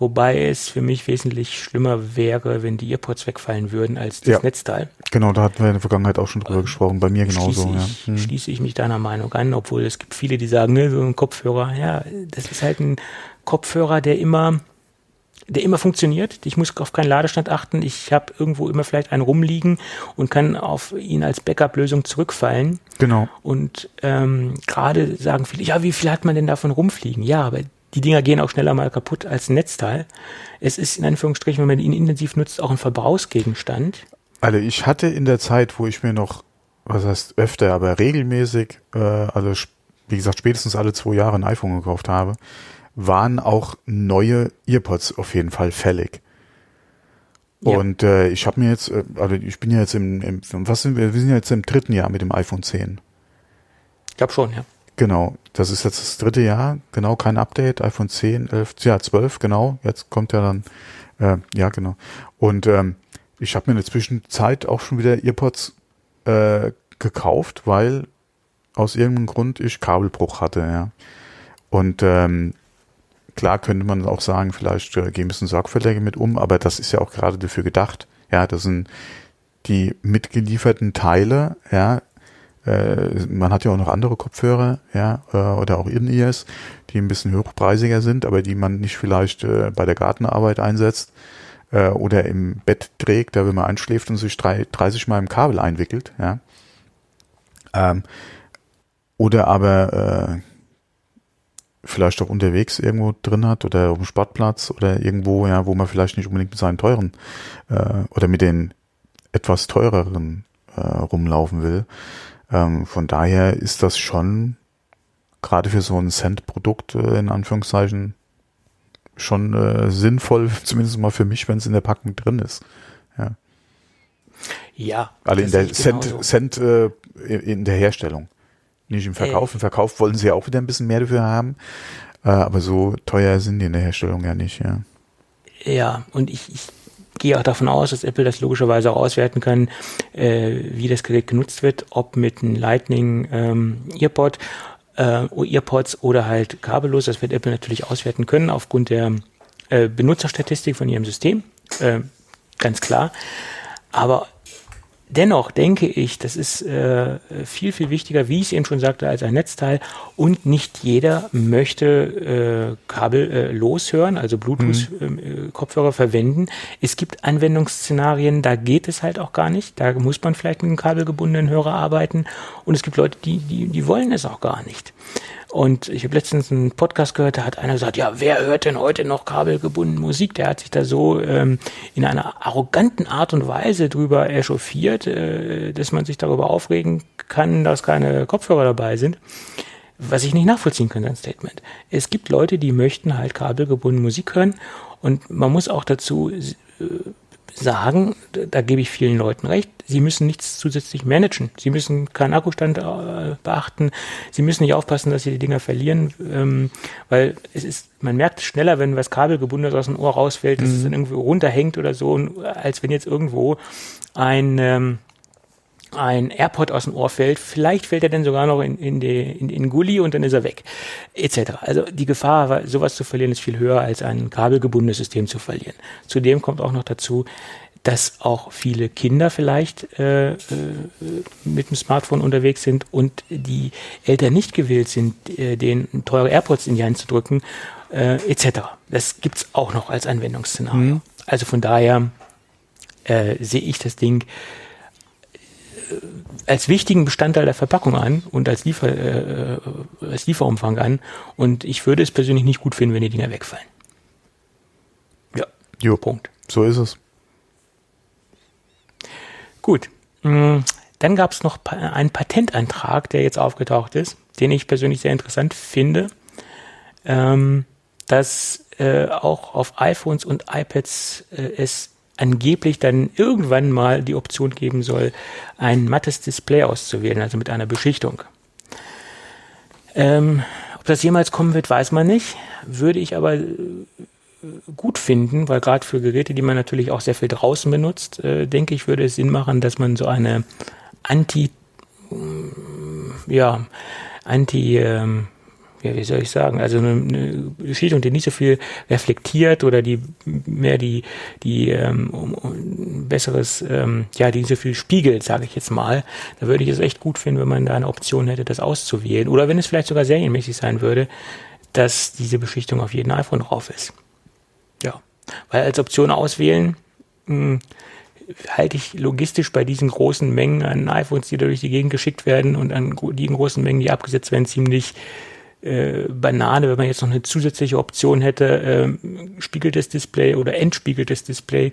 Wobei es für mich wesentlich schlimmer wäre, wenn die Earpods wegfallen würden als das ja. Netzteil. Genau, da hatten wir in der Vergangenheit auch schon drüber ähm, gesprochen. Bei mir genauso. Schließe ich, ja. hm. schließe ich mich deiner Meinung an, obwohl es gibt viele, die sagen, ne, so ein Kopfhörer, ja, das ist halt ein Kopfhörer, der immer der immer funktioniert. Ich muss auf keinen Ladestand achten. Ich habe irgendwo immer vielleicht einen rumliegen und kann auf ihn als Backup-Lösung zurückfallen. Genau. Und ähm, gerade sagen viele, ja, wie viel hat man denn davon rumfliegen? Ja, aber die Dinger gehen auch schneller mal kaputt als ein Netzteil. Es ist in Anführungsstrichen, wenn man ihn intensiv nutzt, auch ein Verbrauchsgegenstand. Also ich hatte in der Zeit, wo ich mir noch, was heißt öfter, aber regelmäßig, äh, also wie gesagt, spätestens alle zwei Jahre ein iPhone gekauft habe, waren auch neue Earpods auf jeden Fall fällig. Ja. Und äh, ich habe mir jetzt, äh, also ich bin ja jetzt im, im, was sind wir? Wir sind ja jetzt im dritten Jahr mit dem iPhone 10. Ich glaube schon, ja. Genau, das ist jetzt das dritte Jahr, genau, kein Update, iPhone 10, 11, ja, 12, genau, jetzt kommt ja dann, äh, ja, genau. Und ähm, ich habe mir in der Zwischenzeit auch schon wieder Earpods äh, gekauft, weil aus irgendeinem Grund ich Kabelbruch hatte, ja. Und ähm, klar könnte man auch sagen, vielleicht äh, gehen ein bisschen sorgfältiger mit um, aber das ist ja auch gerade dafür gedacht. Ja, das sind die mitgelieferten Teile, ja, äh, man hat ja auch noch andere Kopfhörer, ja, äh, oder auch In-Ears, die ein bisschen hochpreisiger sind, aber die man nicht vielleicht äh, bei der Gartenarbeit einsetzt oder im Bett trägt, da wenn man einschläft und sich drei, 30 Mal im Kabel einwickelt, ja. Ähm, oder aber vielleicht auch unterwegs irgendwo drin hat oder auf dem Sportplatz oder irgendwo, ja, wo man vielleicht nicht unbedingt mit seinen teuren äh, oder mit den etwas teureren äh, rumlaufen will. Ähm, von daher ist das schon gerade für so ein Cent-Produkt äh, in Anführungszeichen schon äh, sinnvoll, zumindest mal für mich, wenn es in der Packung drin ist. Ja. Ja. Alle in der Cent, Cent äh, in der Herstellung. Nicht im Verkauf. Äh. Im Verkauf wollen sie ja auch wieder ein bisschen mehr dafür haben. Äh, aber so teuer sind die in der Herstellung ja nicht, ja. Ja, und ich, ich gehe auch davon aus, dass Apple das logischerweise auch auswerten kann, äh, wie das Gerät genutzt wird, ob mit einem Lightning ähm, Earpod, äh, Earpods oder halt kabellos. Das wird Apple natürlich auswerten können aufgrund der äh, Benutzerstatistik von ihrem System. Äh, ganz klar. Aber Dennoch denke ich, das ist äh, viel, viel wichtiger, wie ich es eben schon sagte, als ein Netzteil. Und nicht jeder möchte äh, kabellos äh, hören, also Bluetooth-Kopfhörer mhm. äh, verwenden. Es gibt Anwendungsszenarien, da geht es halt auch gar nicht. Da muss man vielleicht mit einem kabelgebundenen Hörer arbeiten. Und es gibt Leute, die, die, die wollen es auch gar nicht. Und ich habe letztens einen Podcast gehört, da hat einer gesagt, ja, wer hört denn heute noch kabelgebunden Musik? Der hat sich da so ähm, in einer arroganten Art und Weise drüber echauffiert, äh, dass man sich darüber aufregen kann, dass keine Kopfhörer dabei sind. Was ich nicht nachvollziehen kann, sein Statement. Es gibt Leute, die möchten halt kabelgebunden Musik hören und man muss auch dazu äh, sagen, da gebe ich vielen Leuten recht, sie müssen nichts zusätzlich managen. Sie müssen keinen Akkustand äh, beachten. Sie müssen nicht aufpassen, dass sie die Dinger verlieren, ähm, weil es ist, man merkt schneller, wenn was kabelgebundenes aus dem Ohr rausfällt, dass mhm. es dann irgendwo runterhängt oder so, als wenn jetzt irgendwo ein ähm, ein AirPod aus dem Ohr fällt, vielleicht fällt er dann sogar noch in, in, die, in, in Gully und dann ist er weg, etc. Also die Gefahr, sowas zu verlieren, ist viel höher, als ein kabelgebundenes System zu verlieren. Zudem kommt auch noch dazu, dass auch viele Kinder vielleicht äh, äh, mit dem Smartphone unterwegs sind und die Eltern nicht gewillt sind, äh, den teure AirPods in die Hand zu drücken, äh, etc. Das gibt's auch noch als Anwendungsszenario. Mhm. Also von daher äh, sehe ich das Ding als wichtigen Bestandteil der Verpackung an und als, Liefer, äh, als Lieferumfang an. Und ich würde es persönlich nicht gut finden, wenn die Dinger wegfallen. Ja. Jo. Punkt. So ist es. Gut. Mm, dann gab es noch einen Patentantrag, der jetzt aufgetaucht ist, den ich persönlich sehr interessant finde, ähm, dass äh, auch auf iPhones und iPads äh, es angeblich dann irgendwann mal die Option geben soll, ein mattes Display auszuwählen, also mit einer Beschichtung. Ähm, ob das jemals kommen wird, weiß man nicht. Würde ich aber äh, gut finden, weil gerade für Geräte, die man natürlich auch sehr viel draußen benutzt, äh, denke ich, würde es Sinn machen, dass man so eine Anti, ja, Anti, ähm, ja, wie soll ich sagen, also eine, eine Beschichtung, die nicht so viel reflektiert oder die mehr die, die ähm, um, um besseres, ähm, ja, die nicht so viel spiegelt, sage ich jetzt mal. Da würde ich es echt gut finden, wenn man da eine Option hätte, das auszuwählen. Oder wenn es vielleicht sogar serienmäßig sein würde, dass diese Beschichtung auf jedem iPhone drauf ist. Ja, weil als Option auswählen, mh, hm, halte ich logistisch bei diesen großen Mengen an iPhones, die da durch die Gegend geschickt werden und an die großen Mengen, die abgesetzt werden, ziemlich äh, Banane, wenn man jetzt noch eine zusätzliche Option hätte, äh, spiegeltes Display oder entspiegeltes Display.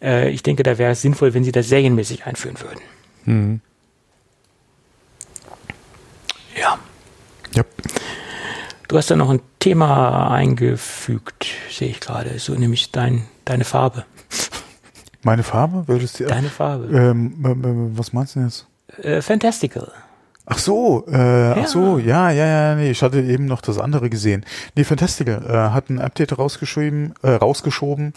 Äh, ich denke, da wäre es sinnvoll, wenn sie das serienmäßig einführen würden. Mhm. Ja. Ja. Du hast da noch ein Thema eingefügt, sehe ich gerade, so nämlich dein, deine Farbe. Meine Farbe? Deine Farbe. Ähm, was meinst du jetzt? Äh, Fantastical. Ach so, äh, ja. ach so, ja, ja, ja, nee, ich hatte eben noch das andere gesehen. Nee, Fantastical äh, hat ein Update rausgeschrieben, äh, rausgeschoben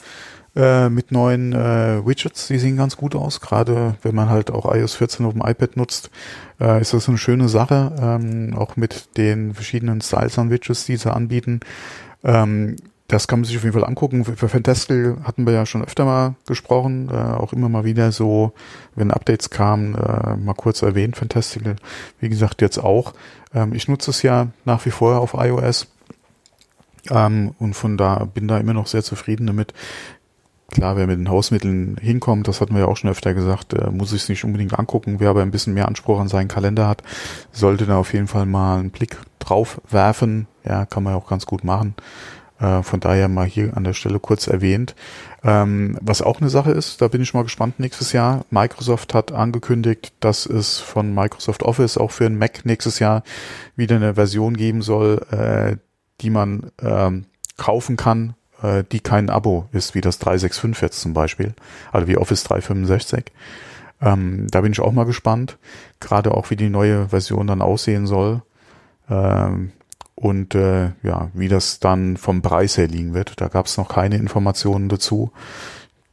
äh, mit neuen äh, Widgets, die sehen ganz gut aus. Gerade wenn man halt auch iOS 14 auf dem iPad nutzt, äh, ist das eine schöne Sache, ähm, auch mit den verschiedenen Styles an Widgets, die sie anbieten. Ähm, das kann man sich auf jeden Fall angucken. Für Fantastical hatten wir ja schon öfter mal gesprochen, äh, auch immer mal wieder so, wenn Updates kamen, äh, mal kurz erwähnt, Fantastical. Wie gesagt, jetzt auch. Ähm, ich nutze es ja nach wie vor auf iOS. Ähm, und von da bin da immer noch sehr zufrieden damit. Klar, wer mit den Hausmitteln hinkommt, das hatten wir ja auch schon öfter gesagt, äh, muss sich nicht unbedingt angucken. Wer aber ein bisschen mehr Anspruch an seinen Kalender hat, sollte da auf jeden Fall mal einen Blick drauf werfen. Ja, kann man ja auch ganz gut machen. Äh, von daher mal hier an der Stelle kurz erwähnt. Ähm, was auch eine Sache ist, da bin ich mal gespannt nächstes Jahr. Microsoft hat angekündigt, dass es von Microsoft Office auch für den Mac nächstes Jahr wieder eine Version geben soll, äh, die man ähm, kaufen kann, äh, die kein Abo ist, wie das 365 jetzt zum Beispiel, also wie Office 365. Ähm, da bin ich auch mal gespannt, gerade auch wie die neue Version dann aussehen soll. Ähm, und äh, ja, wie das dann vom Preis her liegen wird. Da gab es noch keine Informationen dazu.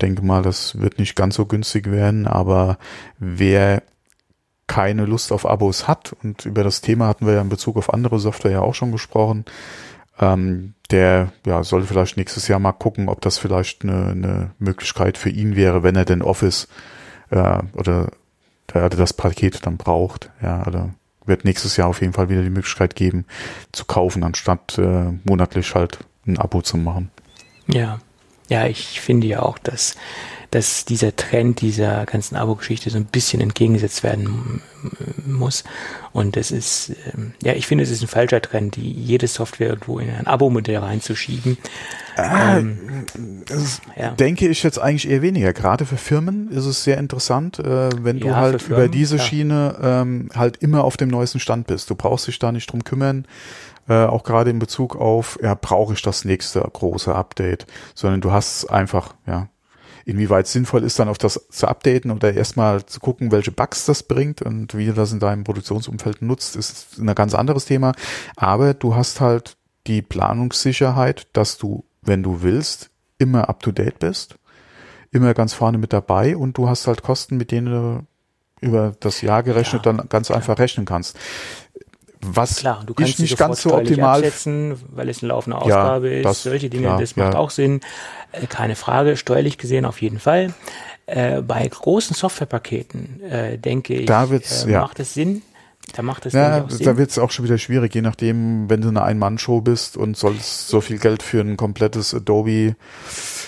Denke mal, das wird nicht ganz so günstig werden, aber wer keine Lust auf Abos hat, und über das Thema hatten wir ja in Bezug auf andere Software ja auch schon gesprochen, ähm, der ja, sollte vielleicht nächstes Jahr mal gucken, ob das vielleicht eine, eine Möglichkeit für ihn wäre, wenn er denn Office äh, oder das Paket dann braucht. Ja, oder wird nächstes Jahr auf jeden Fall wieder die Möglichkeit geben, zu kaufen, anstatt äh, monatlich halt ein Abo zu machen. Ja, ja, ich finde ja auch, dass, dass dieser Trend dieser ganzen Abo-Geschichte so ein bisschen entgegengesetzt werden muss. Und es ist, ähm, ja, ich finde, es ist ein falscher Trend, die jede Software irgendwo in ein Abo-Modell reinzuschieben. Ah, ähm, das ja. denke ich jetzt eigentlich eher weniger. Gerade für Firmen ist es sehr interessant, äh, wenn du ja, halt Firmen, über diese ja. Schiene ähm, halt immer auf dem neuesten Stand bist. Du brauchst dich da nicht drum kümmern äh, auch gerade in Bezug auf, ja, brauche ich das nächste große Update, sondern du hast einfach, ja, inwieweit sinnvoll ist dann auf das zu updaten oder erstmal zu gucken, welche Bugs das bringt und wie du das in deinem Produktionsumfeld nutzt, ist ein ganz anderes Thema. Aber du hast halt die Planungssicherheit, dass du, wenn du willst, immer up to date bist, immer ganz vorne mit dabei und du hast halt Kosten, mit denen du über das Jahr gerechnet ja, dann ganz einfach rechnen kannst. Was klar, du kannst nicht ganz so optimal absetzen, weil es eine laufende Ausgabe ja, ist. Solche Dinge, klar, das macht ja. auch Sinn. Äh, keine Frage, steuerlich gesehen auf jeden Fall. Äh, bei großen Softwarepaketen äh, denke ich, da wird's, äh, macht es Sinn. Da macht es ja, da wird es auch schon wieder schwierig, je nachdem, wenn du eine Ein-Mann-Show bist und sollst so viel Geld für ein komplettes Adobe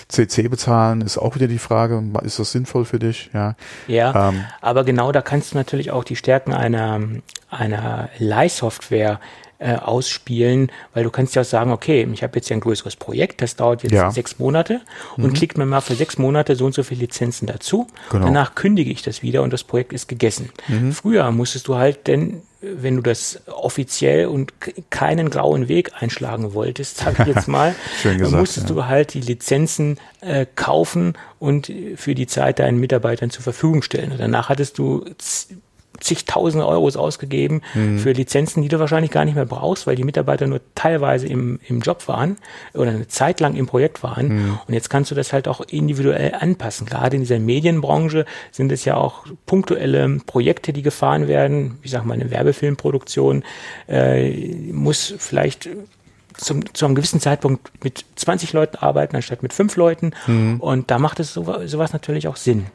CC bezahlen, ist auch wieder die Frage, ist das sinnvoll für dich? Ja, ja ähm, aber genau da kannst du natürlich auch die Stärken einer, einer Leihsoftware äh, ausspielen, weil du kannst ja auch sagen, okay, ich habe jetzt ja ein größeres Projekt, das dauert jetzt ja. sechs Monate und mhm. klickt mir mal für sechs Monate so und so viele Lizenzen dazu. Genau. Danach kündige ich das wieder und das Projekt ist gegessen. Mhm. Früher musstest du halt denn wenn du das offiziell und keinen grauen Weg einschlagen wolltest, sag ich jetzt mal, gesagt, musstest ja. du halt die Lizenzen äh, kaufen und für die Zeit deinen Mitarbeitern zur Verfügung stellen. Und danach hattest du zigtausende Euros ausgegeben mhm. für Lizenzen, die du wahrscheinlich gar nicht mehr brauchst, weil die Mitarbeiter nur teilweise im, im Job waren oder eine Zeit lang im Projekt waren. Mhm. Und jetzt kannst du das halt auch individuell anpassen. Gerade in dieser Medienbranche sind es ja auch punktuelle Projekte, die gefahren werden. Ich sag mal, eine Werbefilmproduktion äh, muss vielleicht zum, zu einem gewissen Zeitpunkt mit 20 Leuten arbeiten, anstatt mit fünf Leuten. Mhm. Und da macht es so, sowas natürlich auch Sinn.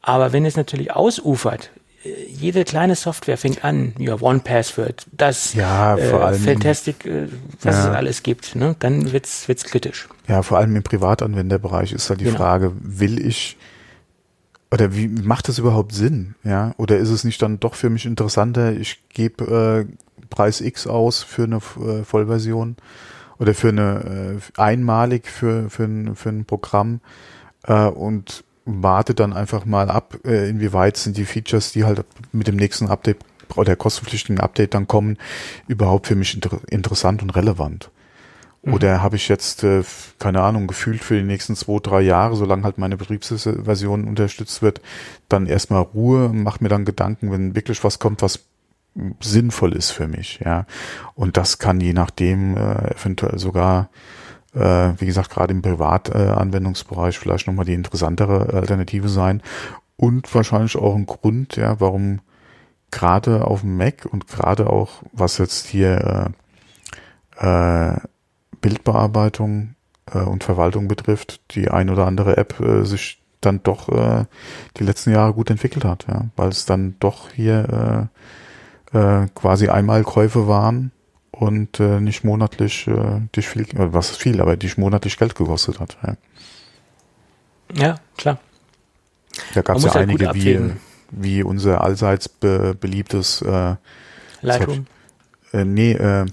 Aber wenn es natürlich ausufert, jede kleine Software fängt an, ja, One Password, das ja, vor äh, allem, Fantastic, äh, was ja. es alles gibt, ne? dann wird's wird's kritisch. Ja, vor allem im Privatanwenderbereich ist halt die genau. Frage, will ich oder wie macht das überhaupt Sinn, ja? Oder ist es nicht dann doch für mich interessanter, ich gebe äh, Preis X aus für eine äh, Vollversion oder für eine äh, einmalig für für ein, für ein Programm äh, und warte dann einfach mal ab, äh, inwieweit sind die Features, die halt mit dem nächsten Update oder kostenpflichtigen Update dann kommen, überhaupt für mich inter interessant und relevant. Mhm. Oder habe ich jetzt, äh, keine Ahnung, gefühlt für die nächsten zwei, drei Jahre, solange halt meine Betriebsversion unterstützt wird, dann erstmal Ruhe, mache mir dann Gedanken, wenn wirklich was kommt, was sinnvoll ist für mich, ja. Und das kann je nachdem äh, eventuell sogar, äh, wie gesagt, gerade im Privatanwendungsbereich vielleicht nochmal die interessantere Alternative sein. Und wahrscheinlich auch ein Grund, ja, warum gerade auf dem Mac und gerade auch, was jetzt hier äh, äh, Bildbearbeitung äh, und Verwaltung betrifft, die ein oder andere App äh, sich dann doch äh, die letzten Jahre gut entwickelt hat, ja, weil es dann doch hier äh, äh, quasi Einmalkäufe waren und äh, nicht monatlich äh, dich viel, äh, was viel, aber dich monatlich Geld gekostet hat. Ja, ja klar. Da gab es ja einige wie, wie unser allseits be beliebtes äh, Lightroom. Äh, nee, äh,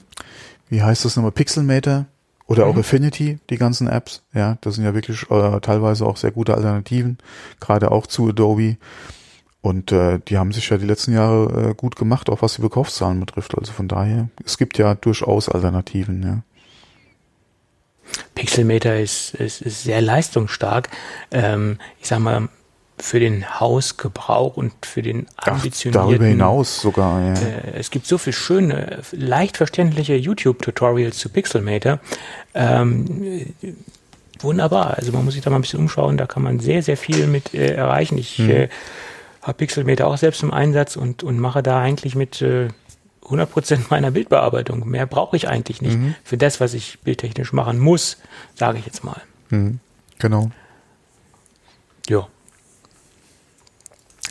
wie heißt das nochmal? Pixelmator oder mhm. auch Affinity, die ganzen Apps. Ja, das sind ja wirklich äh, teilweise auch sehr gute Alternativen, gerade auch zu Adobe. Und äh, die haben sich ja die letzten Jahre äh, gut gemacht, auch was die Verkaufszahlen betrifft. Also von daher, es gibt ja durchaus Alternativen, ja. Pixelmeter ist, ist, ist sehr leistungsstark. Ähm, ich sag mal, für den Hausgebrauch und für den ambitionierten. Ach, darüber hinaus sogar, ja. Äh, es gibt so viel schöne, leicht verständliche YouTube-Tutorials zu Pixelmator. Ähm, wunderbar. Also man muss sich da mal ein bisschen umschauen. Da kann man sehr, sehr viel mit äh, erreichen. Ich hm. äh, habe Pixelmator auch selbst im Einsatz und, und mache da eigentlich mit äh, 100% meiner Bildbearbeitung. Mehr brauche ich eigentlich nicht mhm. für das, was ich bildtechnisch machen muss, sage ich jetzt mal. Mhm. Genau. Ja.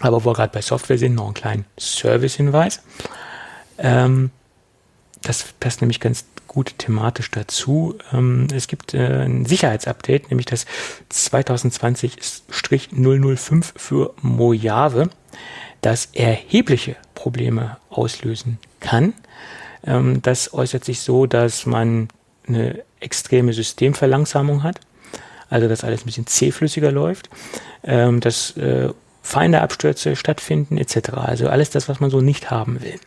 Aber wo wir gerade bei Software sind, noch einen kleinen Service-Hinweis. Ähm, das passt nämlich ganz gut thematisch dazu. Ähm, es gibt äh, ein Sicherheitsupdate, nämlich das 2020-005 für Mojave, das erhebliche Probleme auslösen kann. Ähm, das äußert sich so, dass man eine extreme Systemverlangsamung hat, also dass alles ein bisschen zähflüssiger läuft, ähm, dass äh, Feinde-Abstürze stattfinden etc. Also alles das, was man so nicht haben will.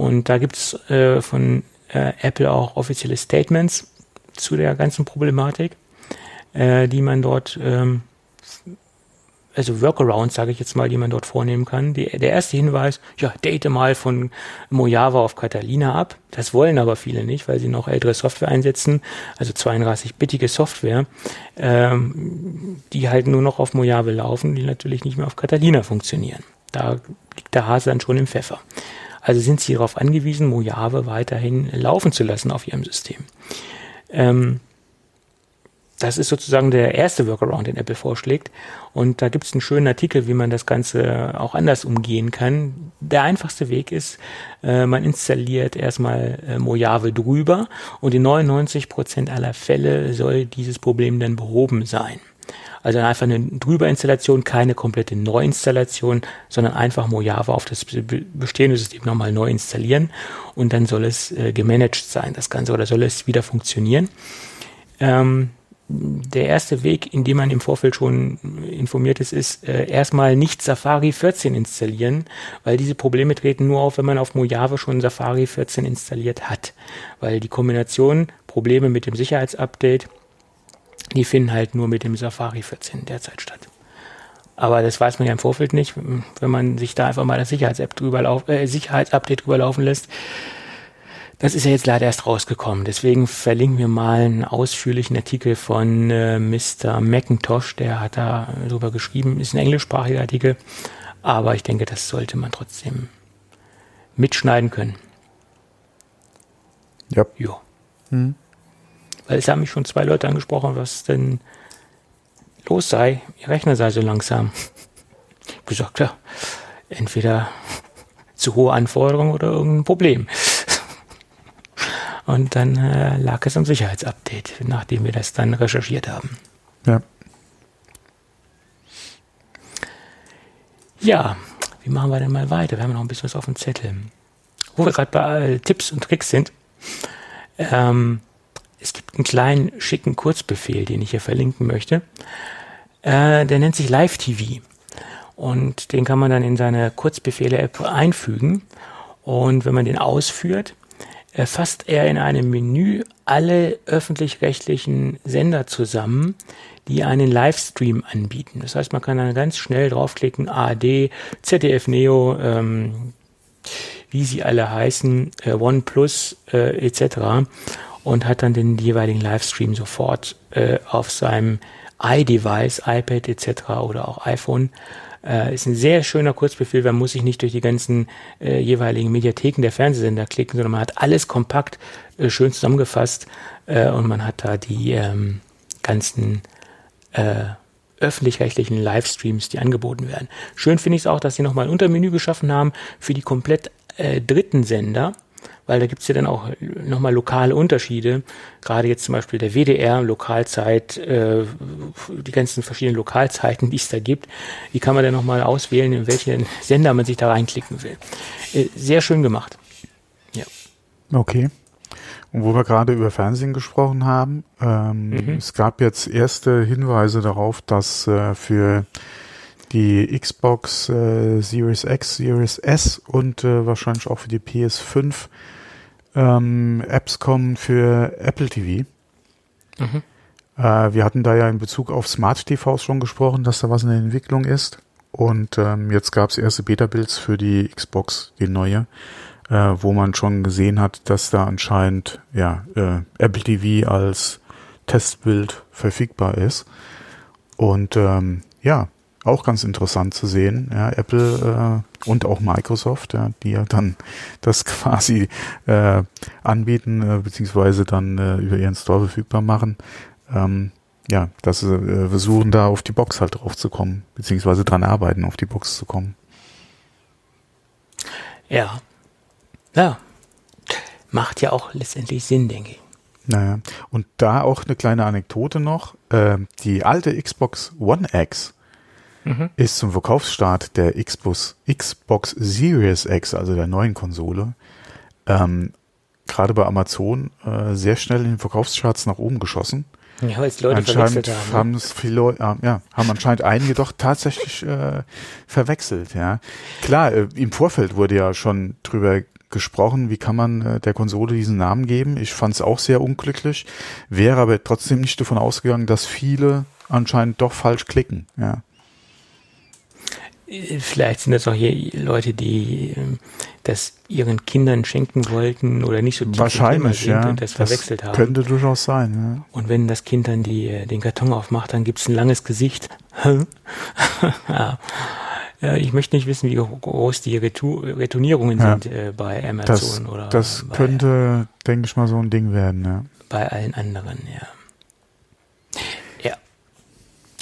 Und da gibt es äh, von äh, Apple auch offizielle Statements zu der ganzen Problematik, äh, die man dort ähm, also Workarounds, sage ich jetzt mal, die man dort vornehmen kann. Die, der erste Hinweis, ja, date mal von Mojave auf Catalina ab. Das wollen aber viele nicht, weil sie noch ältere Software einsetzen, also 32-bittige Software, ähm, die halt nur noch auf Mojave laufen, die natürlich nicht mehr auf Catalina funktionieren. Da liegt der Hase dann schon im Pfeffer. Also sind sie darauf angewiesen, Mojave weiterhin laufen zu lassen auf ihrem System. Ähm, das ist sozusagen der erste Workaround, den Apple vorschlägt. Und da gibt es einen schönen Artikel, wie man das Ganze auch anders umgehen kann. Der einfachste Weg ist, äh, man installiert erstmal äh, Mojave drüber und in 99 Prozent aller Fälle soll dieses Problem dann behoben sein. Also einfach eine Drüberinstallation, keine komplette Neuinstallation, sondern einfach Mojave auf das bestehende System nochmal neu installieren und dann soll es äh, gemanagt sein, das Ganze, oder soll es wieder funktionieren. Ähm, der erste Weg, in dem man im Vorfeld schon informiert ist, ist äh, erstmal nicht Safari 14 installieren, weil diese Probleme treten nur auf, wenn man auf Mojave schon Safari 14 installiert hat. Weil die Kombination Probleme mit dem Sicherheitsupdate, die finden halt nur mit dem Safari 14 derzeit statt. Aber das weiß man ja im Vorfeld nicht, wenn man sich da einfach mal das Sicherheits-App drüber lauf, äh, Sicherheitsupdate drüber laufen lässt das ist ja jetzt leider erst rausgekommen. Deswegen verlinken wir mal einen ausführlichen Artikel von äh, Mr. McIntosh. Der hat da drüber geschrieben. Ist ein englischsprachiger Artikel. Aber ich denke, das sollte man trotzdem mitschneiden können. Ja. Ja. Hm. Weil es haben mich schon zwei Leute angesprochen, was denn los sei. Ihr Rechner sei so langsam. gesagt, ja, entweder zu hohe Anforderungen oder irgendein Problem. Und dann äh, lag es am Sicherheitsupdate, nachdem wir das dann recherchiert haben. Ja. Ja, wie machen wir denn mal weiter? Wir haben noch ein bisschen was auf dem Zettel. Wo wir gerade bei äh, Tipps und Tricks sind. Ähm, es gibt einen kleinen, schicken Kurzbefehl, den ich hier verlinken möchte. Äh, der nennt sich Live TV. Und den kann man dann in seine Kurzbefehle-App einfügen. Und wenn man den ausführt, erfasst er in einem Menü alle öffentlich-rechtlichen Sender zusammen, die einen Livestream anbieten. Das heißt, man kann dann ganz schnell draufklicken, ARD, ZDF Neo, ähm, wie sie alle heißen, äh, OnePlus äh, etc. und hat dann den jeweiligen Livestream sofort äh, auf seinem iDevice, iPad etc. oder auch iPhone äh, ist ein sehr schöner Kurzbefehl, man muss sich nicht durch die ganzen äh, jeweiligen Mediatheken der Fernsehsender klicken, sondern man hat alles kompakt äh, schön zusammengefasst äh, und man hat da die ähm, ganzen äh, öffentlich-rechtlichen Livestreams, die angeboten werden. Schön finde ich es auch, dass sie nochmal ein Untermenü geschaffen haben für die komplett äh, dritten Sender weil da gibt's ja dann auch nochmal lokale Unterschiede. Gerade jetzt zum Beispiel der WDR, Lokalzeit, äh, die ganzen verschiedenen Lokalzeiten, die es da gibt, die kann man dann nochmal auswählen, in welchen Sender man sich da reinklicken will. Äh, sehr schön gemacht. Ja. Okay. Und wo wir gerade über Fernsehen gesprochen haben, ähm, mhm. es gab jetzt erste Hinweise darauf, dass äh, für die Xbox äh, Series X, Series S und äh, wahrscheinlich auch für die PS5 ähm, Apps kommen für Apple TV. Mhm. Äh, wir hatten da ja in Bezug auf Smart TVs schon gesprochen, dass da was in der Entwicklung ist. Und ähm, jetzt gab es erste Beta-Builds für die Xbox, die neue, äh, wo man schon gesehen hat, dass da anscheinend ja äh, Apple TV als Testbild verfügbar ist. Und ähm, ja, auch ganz interessant zu sehen. Ja, Apple äh, und auch Microsoft, ja, die ja dann das quasi äh, anbieten, äh, beziehungsweise dann äh, über ihren Store verfügbar machen. Ähm, ja, dass sie äh, versuchen, da auf die Box halt drauf zu kommen, beziehungsweise dran arbeiten, auf die Box zu kommen. Ja. Ja. Macht ja auch letztendlich Sinn, denke ich. Naja, und da auch eine kleine Anekdote noch. Äh, die alte Xbox One X, mhm. ist zum Verkaufsstart der Xbox, Xbox Series X, also der neuen Konsole, ähm, gerade bei Amazon äh, sehr schnell in den Verkaufscharts nach oben geschossen. Ja, weil es Leute anscheinend haben. haben es viele, äh, ja, haben anscheinend einige doch tatsächlich äh, verwechselt. Ja, klar, äh, im Vorfeld wurde ja schon drüber gesprochen, wie kann man äh, der Konsole diesen Namen geben. Ich fand es auch sehr unglücklich, wäre aber trotzdem nicht davon ausgegangen, dass viele anscheinend doch falsch klicken. Ja. Vielleicht sind das auch hier Leute, die ähm, das ihren Kindern schenken wollten oder nicht so tief Wahrscheinlich, sind ja. und das, das verwechselt haben. Könnte durchaus sein, ja. Und wenn das Kind dann die, äh, den Karton aufmacht, dann gibt's ein langes Gesicht. ja. Ich möchte nicht wissen, wie groß die Retournierungen ja. sind äh, bei Amazon das, oder. Das könnte, denke ich mal, so ein Ding werden, ja. Bei allen anderen, ja. Ja.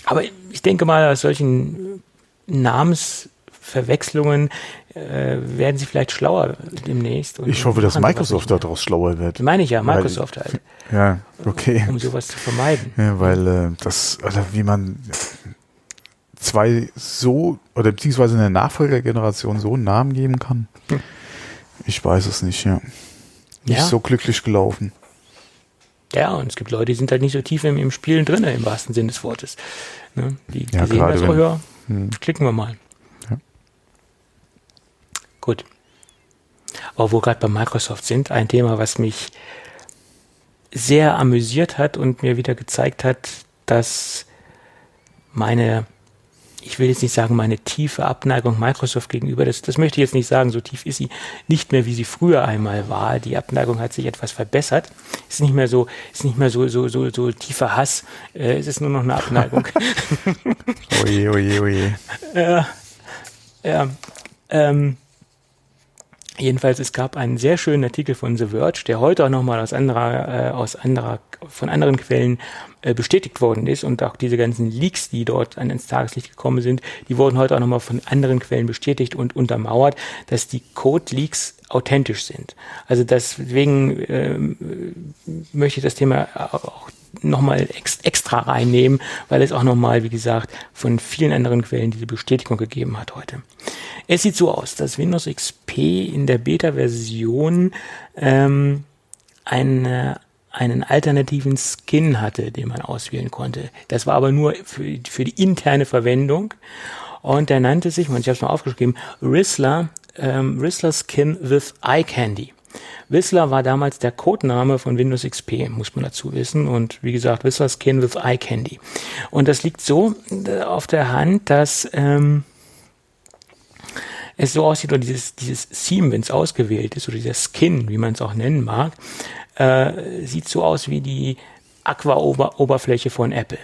Aber ich denke mal, aus solchen Namensverwechslungen äh, werden sie vielleicht schlauer demnächst. ich hoffe, dass Microsoft daraus schlauer wird. Meine ich ja, Microsoft weil, halt. Ja, okay. Um sowas zu vermeiden. Ja, weil äh, das, also wie man zwei so, oder beziehungsweise eine Nachfolgergeneration so einen Namen geben kann, hm. ich weiß es nicht, ja. Nicht ja. so glücklich gelaufen. Ja, und es gibt Leute, die sind halt nicht so tief im, im Spielen drin, im wahrsten Sinne des Wortes. Ne? Die, die ja, sehen das, oh ja, hm. Klicken wir mal. Ja. Gut. Aber wo wir gerade bei Microsoft sind, ein Thema, was mich sehr amüsiert hat und mir wieder gezeigt hat, dass meine ich will jetzt nicht sagen, meine tiefe Abneigung Microsoft gegenüber, das, das möchte ich jetzt nicht sagen, so tief ist sie nicht mehr, wie sie früher einmal war. Die Abneigung hat sich etwas verbessert. Ist nicht mehr so, ist nicht mehr so, so, so, so tiefer Hass. Äh, es ist nur noch eine Abneigung. oje, oje, oje. Ja, ja, ähm, Jedenfalls, es gab einen sehr schönen Artikel von The Verge, der heute auch nochmal aus anderer, äh, aus anderer, von anderen Quellen äh, bestätigt worden ist und auch diese ganzen Leaks, die dort an ins Tageslicht gekommen sind, die wurden heute auch nochmal von anderen Quellen bestätigt und untermauert, dass die Code-Leaks authentisch sind. Also deswegen äh, möchte ich das Thema auch nochmal ex extra reinnehmen, weil es auch nochmal, wie gesagt, von vielen anderen Quellen diese Bestätigung gegeben hat heute. Es sieht so aus, dass Windows XP in der Beta-Version ähm, eine, einen alternativen Skin hatte, den man auswählen konnte. Das war aber nur für, für die interne Verwendung. Und der nannte sich, ich habe es mal aufgeschrieben, Rizzler, ähm, Rizzler Skin with Eye Candy. Whistler war damals der Codename von Windows XP, muss man dazu wissen. Und wie gesagt, Whistler Skin with Eye Candy. Und das liegt so äh, auf der Hand, dass ähm, es so aussieht, oder dieses, dieses Theme, wenn es ausgewählt ist, oder dieser Skin, wie man es auch nennen mag, äh, sieht so aus wie die Aqua-Oberfläche von Apple.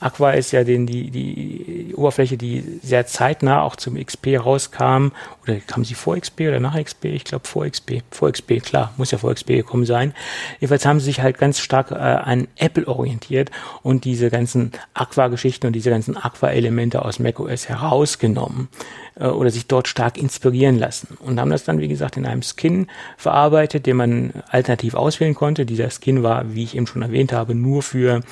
Aqua ist ja den, die, die Oberfläche, die sehr zeitnah auch zum XP rauskam. Oder kam sie vor XP oder nach XP? Ich glaube vor XP. Vor XP, klar, muss ja vor XP gekommen sein. Jedenfalls haben sie sich halt ganz stark äh, an Apple orientiert und diese ganzen Aqua-Geschichten und diese ganzen Aqua-Elemente aus macOS herausgenommen äh, oder sich dort stark inspirieren lassen. Und haben das dann, wie gesagt, in einem Skin verarbeitet, den man alternativ auswählen konnte. Dieser Skin war, wie ich eben schon erwähnt habe, nur für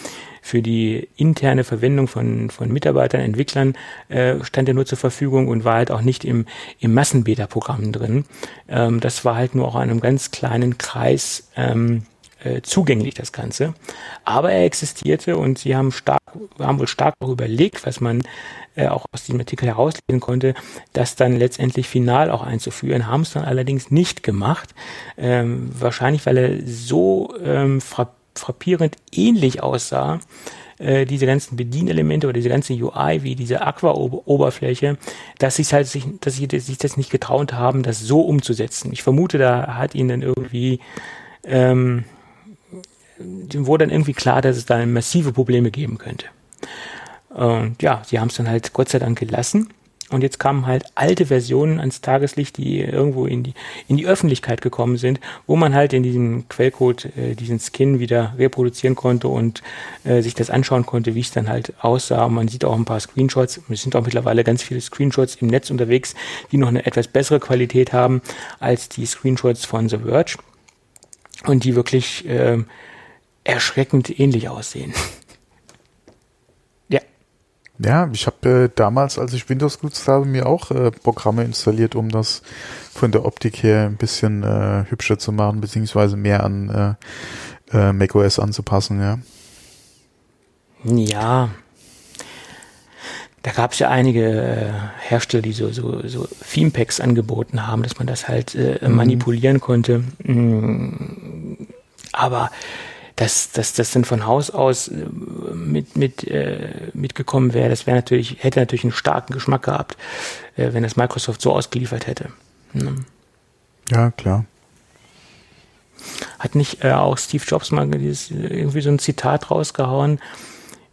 für die interne Verwendung von, von Mitarbeitern, Entwicklern äh, stand er nur zur Verfügung und war halt auch nicht im, im Massenbeta-Programm drin. Ähm, das war halt nur auch einem ganz kleinen Kreis ähm, äh, zugänglich, das Ganze. Aber er existierte und sie haben stark, haben wohl stark auch überlegt, was man äh, auch aus diesem Artikel herauslesen konnte, das dann letztendlich final auch einzuführen, haben es dann allerdings nicht gemacht. Ähm, wahrscheinlich, weil er so ähm, frappierend frappierend ähnlich aussah, äh, diese ganzen Bedienelemente oder diese ganze UI wie diese Aqua-Oberfläche, dass halt sich, dass sie sich das nicht getraut haben, das so umzusetzen. Ich vermute, da hat ihnen dann irgendwie ähm, wurde dann irgendwie klar, dass es da massive Probleme geben könnte. Und ja, sie haben es dann halt Gott sei Dank gelassen. Und jetzt kamen halt alte Versionen ans Tageslicht, die irgendwo in die, in die Öffentlichkeit gekommen sind, wo man halt in diesem Quellcode äh, diesen Skin wieder reproduzieren konnte und äh, sich das anschauen konnte, wie es dann halt aussah. Und man sieht auch ein paar Screenshots. Es sind auch mittlerweile ganz viele Screenshots im Netz unterwegs, die noch eine etwas bessere Qualität haben als die Screenshots von The Verge und die wirklich äh, erschreckend ähnlich aussehen. Ja, ich habe äh, damals, als ich Windows genutzt habe, mir auch äh, Programme installiert, um das von der Optik her ein bisschen äh, hübscher zu machen, beziehungsweise mehr an äh, äh, macOS anzupassen, ja. Ja. Da gab es ja einige äh, Hersteller, die so, so, so Theme-Packs angeboten haben, dass man das halt äh, mhm. manipulieren konnte. Mm, aber dass, dass das dann von Haus aus äh, mit, mit, äh, mitgekommen wäre, das wäre natürlich, hätte natürlich einen starken Geschmack gehabt, äh, wenn das Microsoft so ausgeliefert hätte. Ne? Ja, klar. Hat nicht äh, auch Steve Jobs mal dieses, irgendwie so ein Zitat rausgehauen?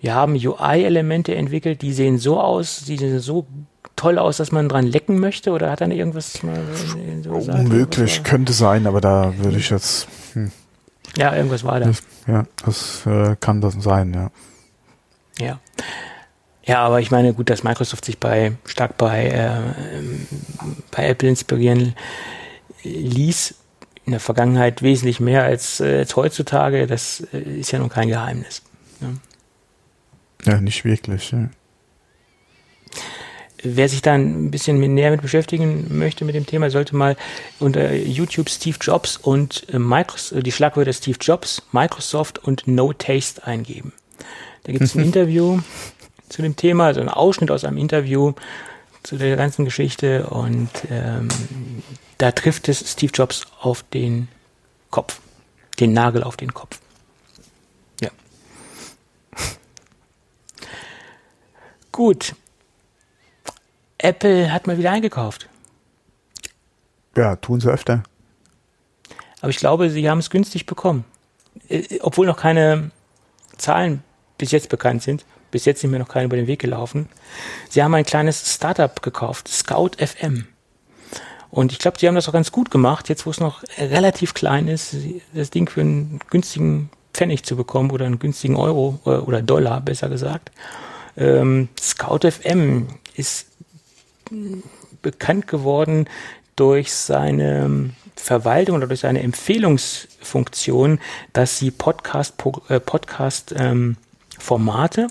Wir haben UI-Elemente entwickelt, die sehen so aus, die sehen so toll aus, dass man dran lecken möchte? Oder hat er irgendwas mal so gesagt? Unmöglich, könnte sein, aber da würde ich jetzt. Hm. Ja, irgendwas war da. Das, ja, das äh, kann das sein, ja. Ja. Ja, aber ich meine, gut, dass Microsoft sich bei stark bei, äh, bei Apple inspirieren ließ, in der Vergangenheit wesentlich mehr als, äh, als heutzutage, das äh, ist ja nun kein Geheimnis. Ne? Ja, nicht wirklich. Ja. Wer sich da ein bisschen näher mit beschäftigen möchte mit dem Thema, sollte mal unter YouTube Steve Jobs und äh, Microsoft, äh, die Schlagwörter Steve Jobs, Microsoft und No Taste eingeben. Da gibt es ein Interview zu dem Thema, also ein Ausschnitt aus einem Interview zu der ganzen Geschichte und ähm, da trifft es Steve Jobs auf den Kopf, den Nagel auf den Kopf. Ja. Gut, Apple hat mal wieder eingekauft. Ja, tun sie öfter. Aber ich glaube, sie haben es günstig bekommen. Äh, obwohl noch keine Zahlen bis jetzt bekannt sind. Bis jetzt sind mir noch keine über den Weg gelaufen. Sie haben ein kleines Startup gekauft, Scout FM. Und ich glaube, sie haben das auch ganz gut gemacht, jetzt wo es noch relativ klein ist, das Ding für einen günstigen Pfennig zu bekommen oder einen günstigen Euro äh, oder Dollar, besser gesagt. Ähm, Scout FM ist bekannt geworden durch seine Verwaltung oder durch seine Empfehlungsfunktion, dass sie Podcast, äh, Podcast ähm, Formate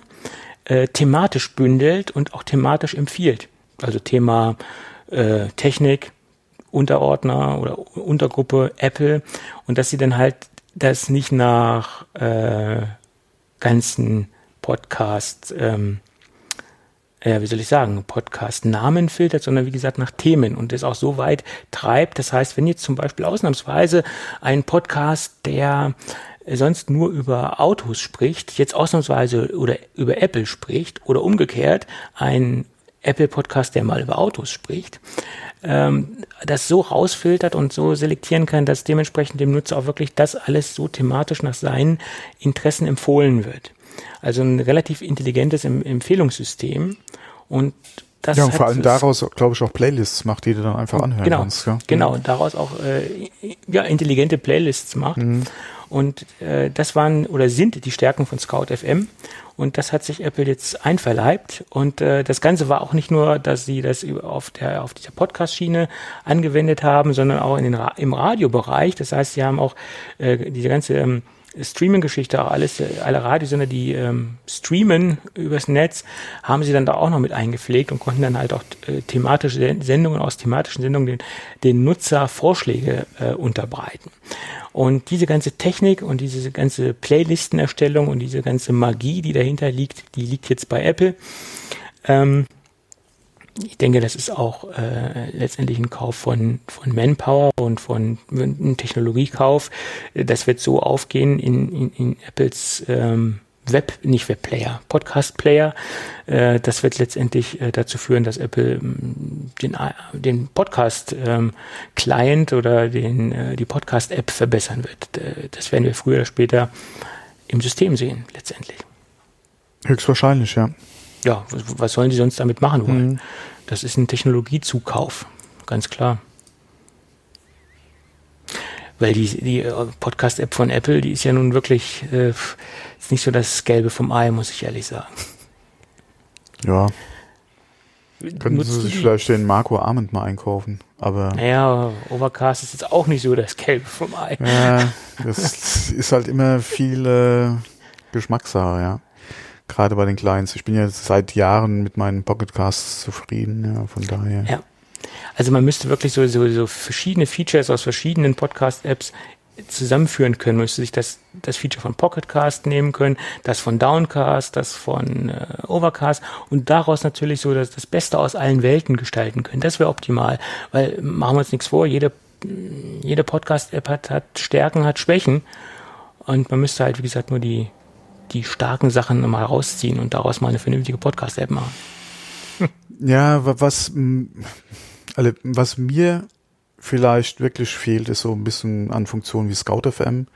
äh, thematisch bündelt und auch thematisch empfiehlt. Also Thema äh, Technik, Unterordner oder Untergruppe Apple und dass sie dann halt das nicht nach äh, ganzen Podcast ähm, äh, wie soll ich sagen, Podcast-Namen filtert, sondern wie gesagt nach Themen und es auch so weit treibt. Das heißt, wenn jetzt zum Beispiel ausnahmsweise ein Podcast, der sonst nur über Autos spricht, jetzt ausnahmsweise oder über Apple spricht oder umgekehrt ein Apple Podcast, der mal über Autos spricht, ähm, das so rausfiltert und so selektieren kann, dass dementsprechend dem Nutzer auch wirklich das alles so thematisch nach seinen Interessen empfohlen wird. Also ein relativ intelligentes Empfehlungssystem und das ja, und vor allem daraus, glaube ich, auch Playlists macht, die du dann einfach anhören genau, kannst. Ja? Genau, daraus auch äh, ja, intelligente Playlists macht. Mhm. Und äh, das waren oder sind die Stärken von Scout FM. Und das hat sich Apple jetzt einverleibt. Und äh, das Ganze war auch nicht nur, dass sie das auf der auf dieser Podcast-Schiene angewendet haben, sondern auch in den Ra im Radiobereich. Das heißt, sie haben auch äh, diese ganze ähm, Streaming-Geschichte, alles, alle Radiosender, die ähm, streamen übers Netz, haben sie dann da auch noch mit eingepflegt und konnten dann halt auch äh, thematische Sendungen aus thematischen Sendungen den, den Nutzer Vorschläge äh, unterbreiten. Und diese ganze Technik und diese ganze Playlistenerstellung und diese ganze Magie, die dahinter liegt, die liegt jetzt bei Apple. Ähm, ich denke, das ist auch äh, letztendlich ein Kauf von, von Manpower und von ein Technologiekauf. Das wird so aufgehen in, in, in Apples ähm, Web, nicht Webplayer, Podcast-Player. Äh, das wird letztendlich äh, dazu führen, dass Apple ähm, den, den Podcast-Client ähm, oder den, äh, die Podcast-App verbessern wird. Äh, das werden wir früher oder später im System sehen, letztendlich. Höchstwahrscheinlich, ja ja, was, sollen sie sonst damit machen wollen? Mhm. Das ist ein Technologiezukauf, ganz klar. Weil die, die äh, Podcast-App von Apple, die ist ja nun wirklich äh, ist nicht so das Gelbe vom Ei, muss ich ehrlich sagen. Ja. Können Sie sich vielleicht den Marco Arment mal einkaufen, aber. Naja, Overcast ist jetzt auch nicht so das Gelbe vom Ei. Ja, das ist halt immer viel äh, Geschmackssache, ja gerade bei den Clients. Ich bin ja seit Jahren mit meinen Pocketcasts zufrieden, ja, von daher. Ja. Also man müsste wirklich so, so, so verschiedene Features aus verschiedenen Podcast-Apps zusammenführen können. Müsste sich das, das Feature von Pocketcast nehmen können, das von Downcast, das von äh, Overcast und daraus natürlich so das, das Beste aus allen Welten gestalten können. Das wäre optimal, weil machen wir uns nichts vor, jede, jede Podcast-App hat, hat Stärken, hat Schwächen und man müsste halt, wie gesagt, nur die, die starken Sachen mal rausziehen und daraus mal eine vernünftige Podcast-App machen. Ja, was, also was mir vielleicht wirklich fehlt, ist so ein bisschen an Funktionen wie Scout FM,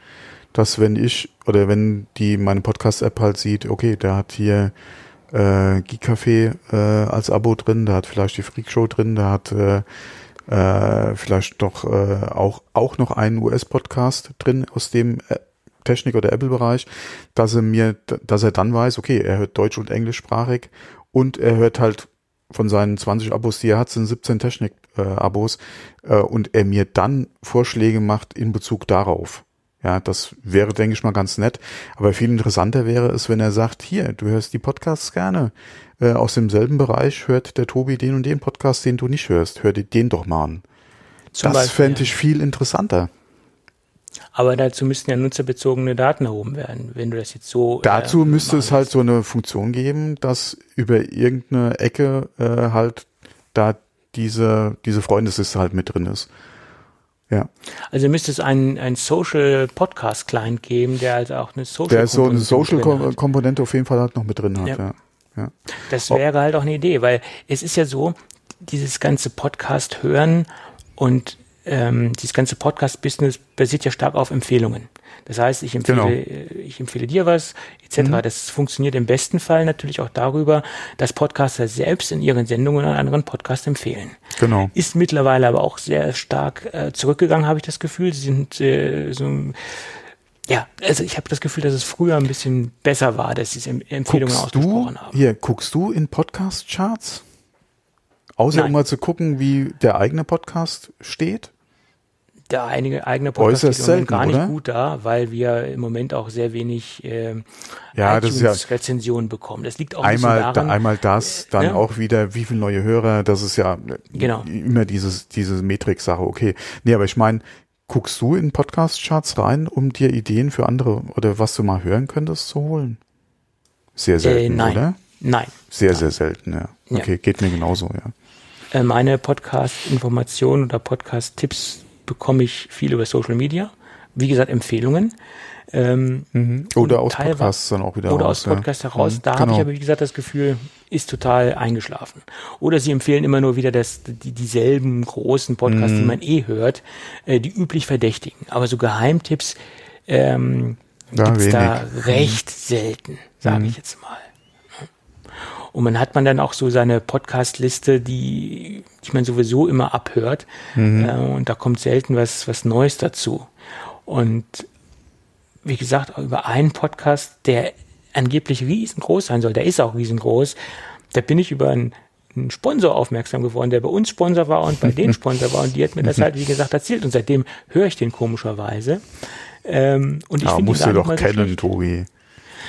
dass wenn ich oder wenn die meine Podcast-App halt sieht, okay, der hat hier äh, Geek-Café äh, als Abo drin, der hat vielleicht die Freak-Show drin, der hat äh, äh, vielleicht doch äh, auch, auch noch einen US-Podcast drin aus dem äh, Technik- oder Apple-Bereich, dass er mir, dass er dann weiß, okay, er hört Deutsch und Englischsprachig und er hört halt von seinen 20 Abos, die er hat, sind 17 Technik-Abos äh, äh, und er mir dann Vorschläge macht in Bezug darauf. Ja, das wäre, denke ich mal, ganz nett. Aber viel interessanter wäre es, wenn er sagt, hier, du hörst die Podcasts gerne. Äh, aus demselben Bereich hört der Tobi den und den Podcast, den du nicht hörst. Hör dir den doch mal an. Zum das fände ich viel interessanter. Aber dazu müssten ja nutzerbezogene Daten erhoben werden, wenn du das jetzt so. Äh, dazu äh, müsste es halt so eine Funktion geben, dass über irgendeine Ecke äh, halt da diese, diese Freundesliste halt mit drin ist. Ja. Also müsste es einen, einen Social Podcast Client geben, der also auch eine Social Der so eine Social Komponente auf jeden Fall halt noch mit drin hat, ja. ja. ja. Das wäre halt auch eine Idee, weil es ist ja so, dieses ganze Podcast hören und ähm, dieses ganze Podcast-Business basiert ja stark auf Empfehlungen. Das heißt, ich empfehle, genau. Äh, ich empfehle dir was, etc. Mhm. Das funktioniert im besten Fall natürlich auch darüber, dass Podcaster selbst in ihren Sendungen einen anderen Podcast empfehlen. Genau. Ist mittlerweile aber auch sehr stark äh, zurückgegangen, habe ich das Gefühl. Sie sind äh, so ja, also ich habe das Gefühl, dass es früher ein bisschen besser war, dass sie Empfehlungen guckst ausgesprochen du, haben. Hier, guckst du in Podcast-Charts? Außer Nein. um mal zu gucken, wie der eigene Podcast steht? Der einige, eigene Podcast ist selten, gar nicht oder? gut da, weil wir im Moment auch sehr wenig äh, ja, das ja Rezensionen bekommen. Das liegt auch einmal, daran, da, einmal das, dann ja? auch wieder wie viele neue Hörer. Das ist ja genau. immer dieses diese Metrik-Sache. Okay, nee, aber ich meine, guckst du in Podcast-Charts rein, um dir Ideen für andere oder was du mal hören könntest zu holen? Sehr selten, äh, nein. oder? Nein. Sehr, nein. sehr selten, ja. Okay, ja. geht mir genauso, ja. Äh, meine Podcast-Informationen oder Podcast-Tipps bekomme ich viel über Social Media. wie gesagt, Empfehlungen. Ähm, mhm. Oder aus Podcasts dann auch wieder Oder raus, aus Podcasts ja. heraus. Mhm, da genau. habe ich aber, wie gesagt, das Gefühl, ist total eingeschlafen. Oder sie empfehlen immer nur wieder das, die, dieselben großen Podcasts, mhm. die man eh hört, äh, die üblich Verdächtigen. Aber so Geheimtipps ähm, ja, gibt's da recht selten, sage ich jetzt mal. Und man hat man dann auch so seine Podcast-Liste, die, die man sowieso immer abhört. Mhm. Äh, und da kommt selten was, was Neues dazu. Und wie gesagt, über einen Podcast, der angeblich riesengroß sein soll, der ist auch riesengroß, da bin ich über einen, einen Sponsor aufmerksam geworden, der bei uns Sponsor war und bei denen Sponsor war und die hat mir das halt, wie gesagt, erzählt und seitdem höre ich den komischerweise. Ähm, und ich ja, musst du doch kennen, so Tobi.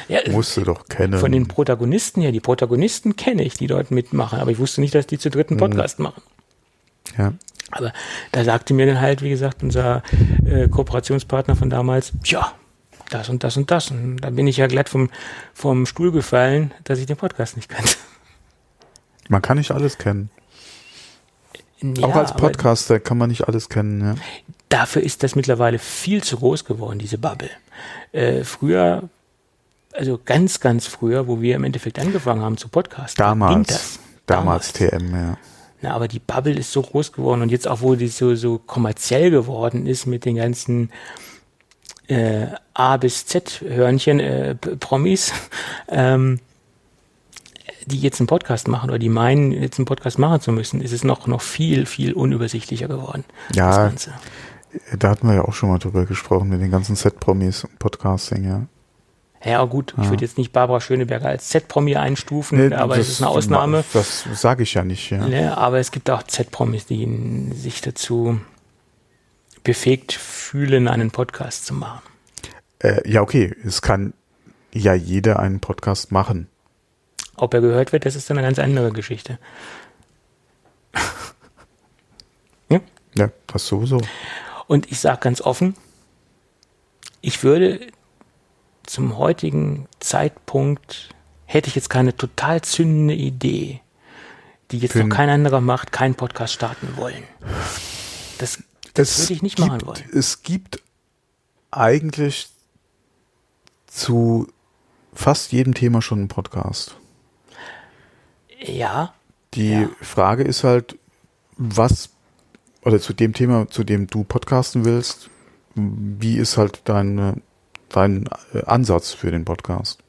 Ja, musst du doch kennen. Von den Protagonisten her, die Protagonisten kenne ich, die dort mitmachen, aber ich wusste nicht, dass die zu dritten mhm. Podcast mhm. machen. Ja. Aber da sagte mir dann halt, wie gesagt, unser äh, Kooperationspartner von damals, ja, das und das und das. Und da bin ich ja glatt vom, vom Stuhl gefallen, dass ich den Podcast nicht kannte. Man kann nicht alles kennen. Ja, Auch als Podcaster kann man nicht alles kennen. Ja. Dafür ist das mittlerweile viel zu groß geworden, diese Bubble. Äh, früher, also ganz, ganz früher, wo wir im Endeffekt angefangen haben zu podcasten, damals, ging das. Damals, damals TM, ja. Na, aber die Bubble ist so groß geworden und jetzt auch, wo die so, so kommerziell geworden ist mit den ganzen äh, A bis Z Hörnchen, äh, Promis, ähm, die jetzt einen Podcast machen oder die meinen, jetzt einen Podcast machen zu müssen, ist es noch, noch viel, viel unübersichtlicher geworden. Ja, da hatten wir ja auch schon mal drüber gesprochen mit den ganzen Z-Promis und Podcasting, ja. Ja, gut, ich würde jetzt nicht Barbara Schöneberger als Z-Promi einstufen, nee, aber es ist eine Ausnahme. Das sage ich ja nicht, ja. ja. Aber es gibt auch Z-Promis, die sich dazu befähigt fühlen, einen Podcast zu machen. Äh, ja, okay, es kann ja jeder einen Podcast machen. Ob er gehört wird, das ist dann eine ganz andere Geschichte. ja? Ja, das sowieso. Und ich sage ganz offen, ich würde zum heutigen Zeitpunkt, hätte ich jetzt keine total zündende Idee, die jetzt Für noch kein anderer macht, keinen Podcast starten wollen. Das, das würde ich nicht gibt, machen wollen. Es gibt eigentlich zu fast jedem Thema schon einen Podcast. Ja. Die ja. Frage ist halt, was, oder zu dem Thema, zu dem du podcasten willst, wie ist halt dein, dein äh, Ansatz für den Podcast?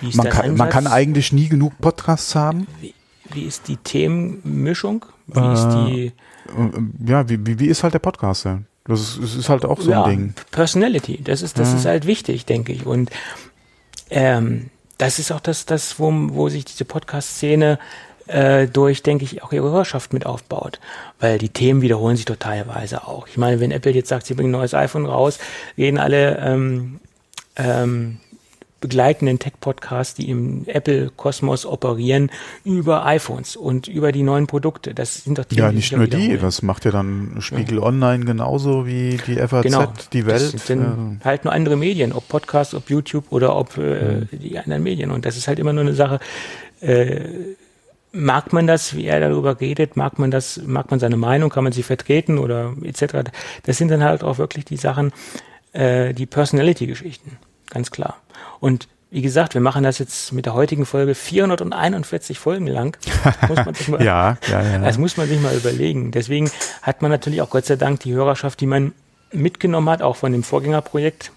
Man kann, man kann eigentlich nie genug Podcasts haben. Wie, wie ist die Themenmischung? Wie äh, ist die. Äh, ja, wie, wie, wie ist halt der Podcaster? Das ist, das ist halt auch so ja, ein Ding. Personality, das ist, das ja. ist halt wichtig, denke ich. Und ähm, das ist auch das, das wo, wo sich diese Podcast-Szene äh, durch, denke ich, auch ihre Hörerschaft mit aufbaut. Weil die Themen wiederholen sich totalweise auch. Ich meine, wenn Apple jetzt sagt, sie bringen ein neues iPhone raus, gehen alle ähm, ähm, begleitenden Tech-Podcasts, die im Apple-Kosmos operieren, über iPhones und über die neuen Produkte. Das sind doch die, Ja, nicht nur die. Das macht ja dann Spiegel ja. Online genauso wie die FAZ, genau. die Welt. Das sind ja. halt nur andere Medien, ob Podcasts, ob YouTube oder ob äh, mhm. die anderen Medien. Und das ist halt immer nur eine Sache, äh, mag man das, wie er darüber redet, mag man das, mag man seine Meinung, kann man sie vertreten oder etc. Das sind dann halt auch wirklich die Sachen, äh, die Personality-Geschichten, ganz klar. Und wie gesagt, wir machen das jetzt mit der heutigen Folge 441 Folgen lang. Muss man sich mal, ja, ja, ja. Das muss man sich mal überlegen. Deswegen hat man natürlich auch Gott sei Dank die Hörerschaft, die man mitgenommen hat, auch von dem Vorgängerprojekt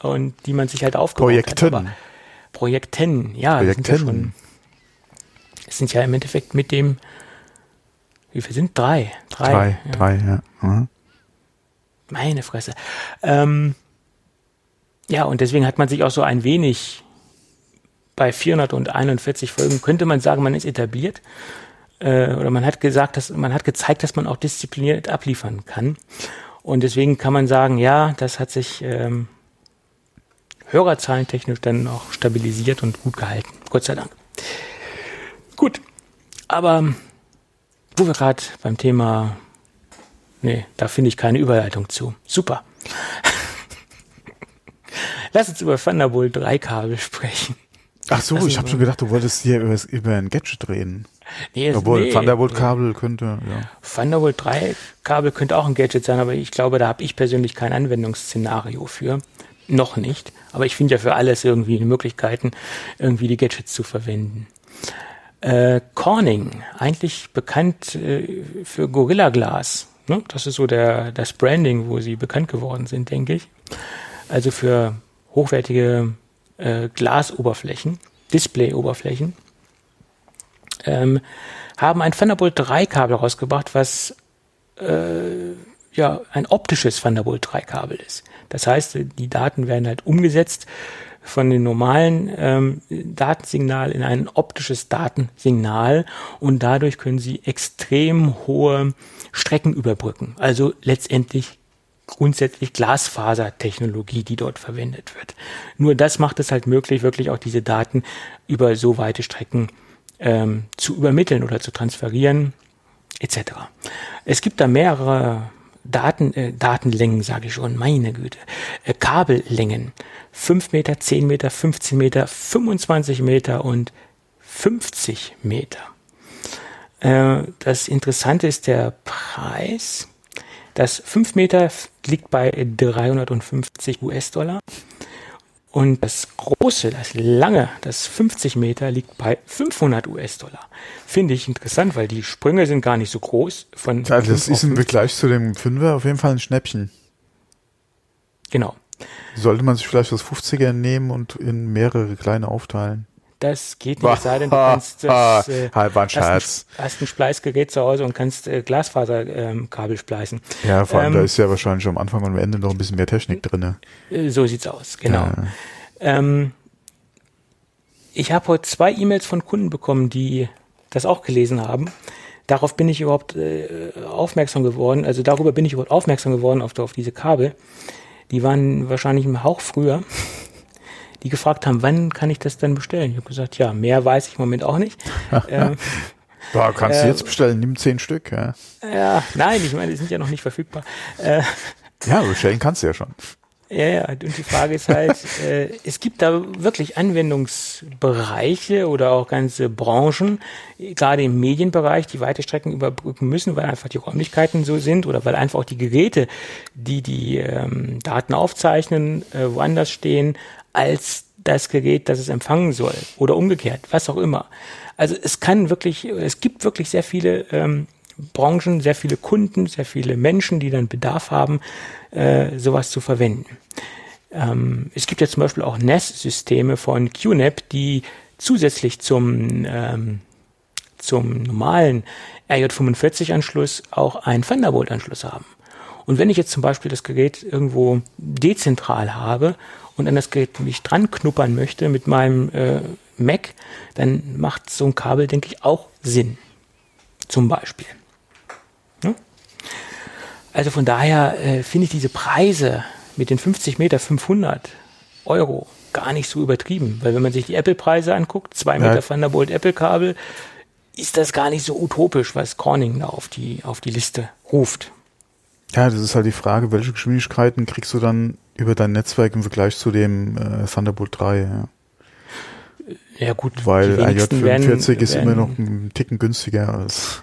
und die man sich halt aufgebaut Projekten. hat. Aber Projekten, ja. Projekten. Sind ja schon, es sind ja im Endeffekt mit dem, wie viel sind? Drei. Drei, drei, ja. Drei, ja. Mhm. Meine Fresse. Ähm, ja, und deswegen hat man sich auch so ein wenig bei 441 Folgen, könnte man sagen, man ist etabliert. Äh, oder man hat gesagt, dass man hat gezeigt, dass man auch diszipliniert abliefern kann. Und deswegen kann man sagen, ja, das hat sich ähm, hörerzahlentechnisch dann auch stabilisiert und gut gehalten. Gott sei Dank. Gut. Aber wo wir gerade beim Thema, nee, da finde ich keine Überleitung zu. Super. Lass uns über Thunderbolt 3 Kabel sprechen. Ach so, ich habe schon gedacht, du wolltest hier über, über ein Gadget reden. Nee, es- Obwohl, nee, Thunderbolt-Kabel könnte, ja. Thunderbolt 3 Kabel könnte auch ein Gadget sein, aber ich glaube, da habe ich persönlich kein Anwendungsszenario für. Noch nicht. Aber ich finde ja für alles irgendwie Möglichkeiten, irgendwie die Gadgets zu verwenden. Äh, Corning, eigentlich bekannt äh, für Gorilla Glass. Ne? Das ist so der, das Branding, wo sie bekannt geworden sind, denke ich. Also für hochwertige äh, Glasoberflächen, Display-Oberflächen ähm, haben ein Thunderbolt 3 Kabel rausgebracht, was äh, ja ein optisches Thunderbolt 3 Kabel ist. Das heißt, die Daten werden halt umgesetzt von dem normalen ähm, Datensignal in ein optisches Datensignal und dadurch können sie extrem hohe Strecken überbrücken. Also letztendlich grundsätzlich Glasfasertechnologie, die dort verwendet wird. Nur das macht es halt möglich, wirklich auch diese Daten über so weite Strecken ähm, zu übermitteln oder zu transferieren, etc. Es gibt da mehrere Daten, äh, Datenlängen, sage ich schon, meine Güte, äh, Kabellängen. 5 Meter, 10 Meter, 15 Meter, 25 Meter und 50 Meter. Äh, das Interessante ist der Preis. Das 5 Meter liegt bei 350 US-Dollar. Und das große, das lange, das 50 Meter liegt bei 500 US-Dollar. Finde ich interessant, weil die Sprünge sind gar nicht so groß. Von ja das 5 ist im 50. Vergleich zu dem Fünfer auf jeden Fall ein Schnäppchen. Genau. Sollte man sich vielleicht das 50er nehmen und in mehrere kleine aufteilen. Das geht nicht, sei denn, du kannst das, äh, Halt, war ein hast, ein, Scherz. hast ein Spleißgerät zu Hause und kannst äh, Glasfaserkabel ähm, spleißen. Ja, vor allem, Ähm, da ist ja wahrscheinlich am Anfang und am Ende noch ein bisschen mehr Technik drinne. Äh, So sieht's aus, genau. Ja. Ähm, ich habe heute zwei E-Mails von Kunden bekommen, die das auch gelesen haben. Darauf bin ich überhaupt äh, aufmerksam geworden. Also darüber bin ich überhaupt aufmerksam geworden auf, auf diese Kabel. Die waren wahrscheinlich im Hauch früher, die gefragt haben, wann kann ich das denn bestellen? Ich habe gesagt, ja, mehr weiß ich im Moment auch nicht. ähm, Boah, kannst Äh, du jetzt bestellen, nimm zehn Stück, ja. ja, nein, ich meine, die sind ja noch nicht verfügbar. Äh, Ja, bestellen kannst du ja schon. Ja, ja, und die Frage ist halt, äh, es gibt da wirklich Anwendungsbereiche oder auch ganze Branchen, gerade im Medienbereich, die weite Strecken überbrücken müssen, weil einfach die Räumlichkeiten so sind oder weil einfach auch die Geräte, die die ähm, Daten aufzeichnen, äh, woanders stehen als das Gerät, das es empfangen soll oder umgekehrt, was auch immer. Also es kann wirklich, es gibt wirklich sehr viele ähm, Branchen, sehr viele Kunden, sehr viele Menschen, die dann Bedarf haben, äh, sowas zu verwenden. Ähm, es gibt ja zum Beispiel auch NAS-Systeme von QNAP, die zusätzlich zum, ähm, zum normalen RJ45-Anschluss auch einen Thunderbolt-Anschluss haben. Und wenn ich jetzt zum Beispiel das Gerät irgendwo dezentral habe und an das Gerät mich dran knuppern möchte mit meinem äh, Mac, dann macht so ein Kabel, denke ich, auch Sinn. Zum Beispiel. Also von daher äh, finde ich diese Preise mit den 50 Meter 500 Euro gar nicht so übertrieben, weil wenn man sich die Apple-Preise anguckt, 2 Meter Ja. Thunderbolt Apple-Kabel, ist das gar nicht so utopisch, was Corning da auf die, auf die Liste ruft. Ja, das ist halt die Frage, welche Geschwindigkeiten kriegst du dann über dein Netzwerk im Vergleich zu dem äh, Thunderbolt 3, ja. Ja gut, Weil die wenigsten werden, RJ45 ist immer werden, noch ein Ticken günstiger als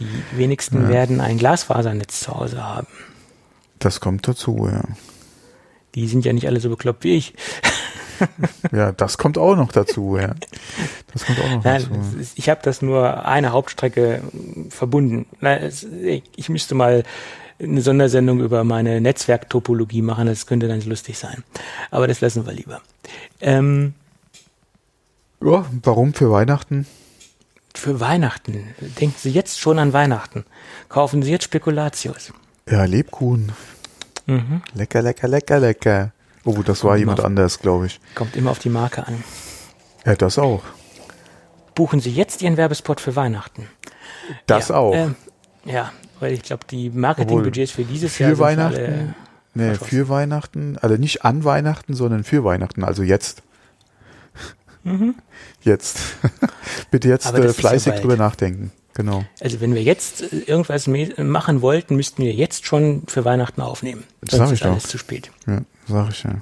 Die wenigsten Ja. werden ein Glasfasernetz zu Hause haben. das kommt dazu, ja. Die sind ja nicht alle so bekloppt wie ich. Ja, das kommt auch noch dazu, ja. Das kommt auch noch Nein, dazu. ist, ich habe das nur eine Hauptstrecke verbunden. Ich müsste mal eine Sondersendung über meine Netzwerktopologie machen, das könnte dann lustig sein. Aber das lassen wir lieber. Ähm, Ja, warum für Weihnachten? Für Weihnachten, denken Sie jetzt schon an Weihnachten. Kaufen Sie jetzt Spekulatius. Ja, Lebkuchen. Mhm. Lecker, lecker, lecker, lecker. Oh, das war jemand Mach. anders, glaube ich. Kommt immer auf die Marke an. Ja, das auch. Buchen Sie jetzt Ihren Werbespot für Weihnachten. Das ja, auch. ähm, ja, weil ich glaube, die Marketingbudgets für dieses für Jahr sind Weihnachten? alle- Nee, verschossen. für Weihnachten, also nicht an Weihnachten, sondern für Weihnachten, also jetzt. Jetzt. Bitte jetzt äh, ist ja fleißig bald. drüber nachdenken. Genau. Also wenn wir jetzt äh, irgendwas machen wollten, müssten wir jetzt schon für Weihnachten aufnehmen. Das Sonst sag ich ist alles doch. zu spät. Ja, sag ich ja.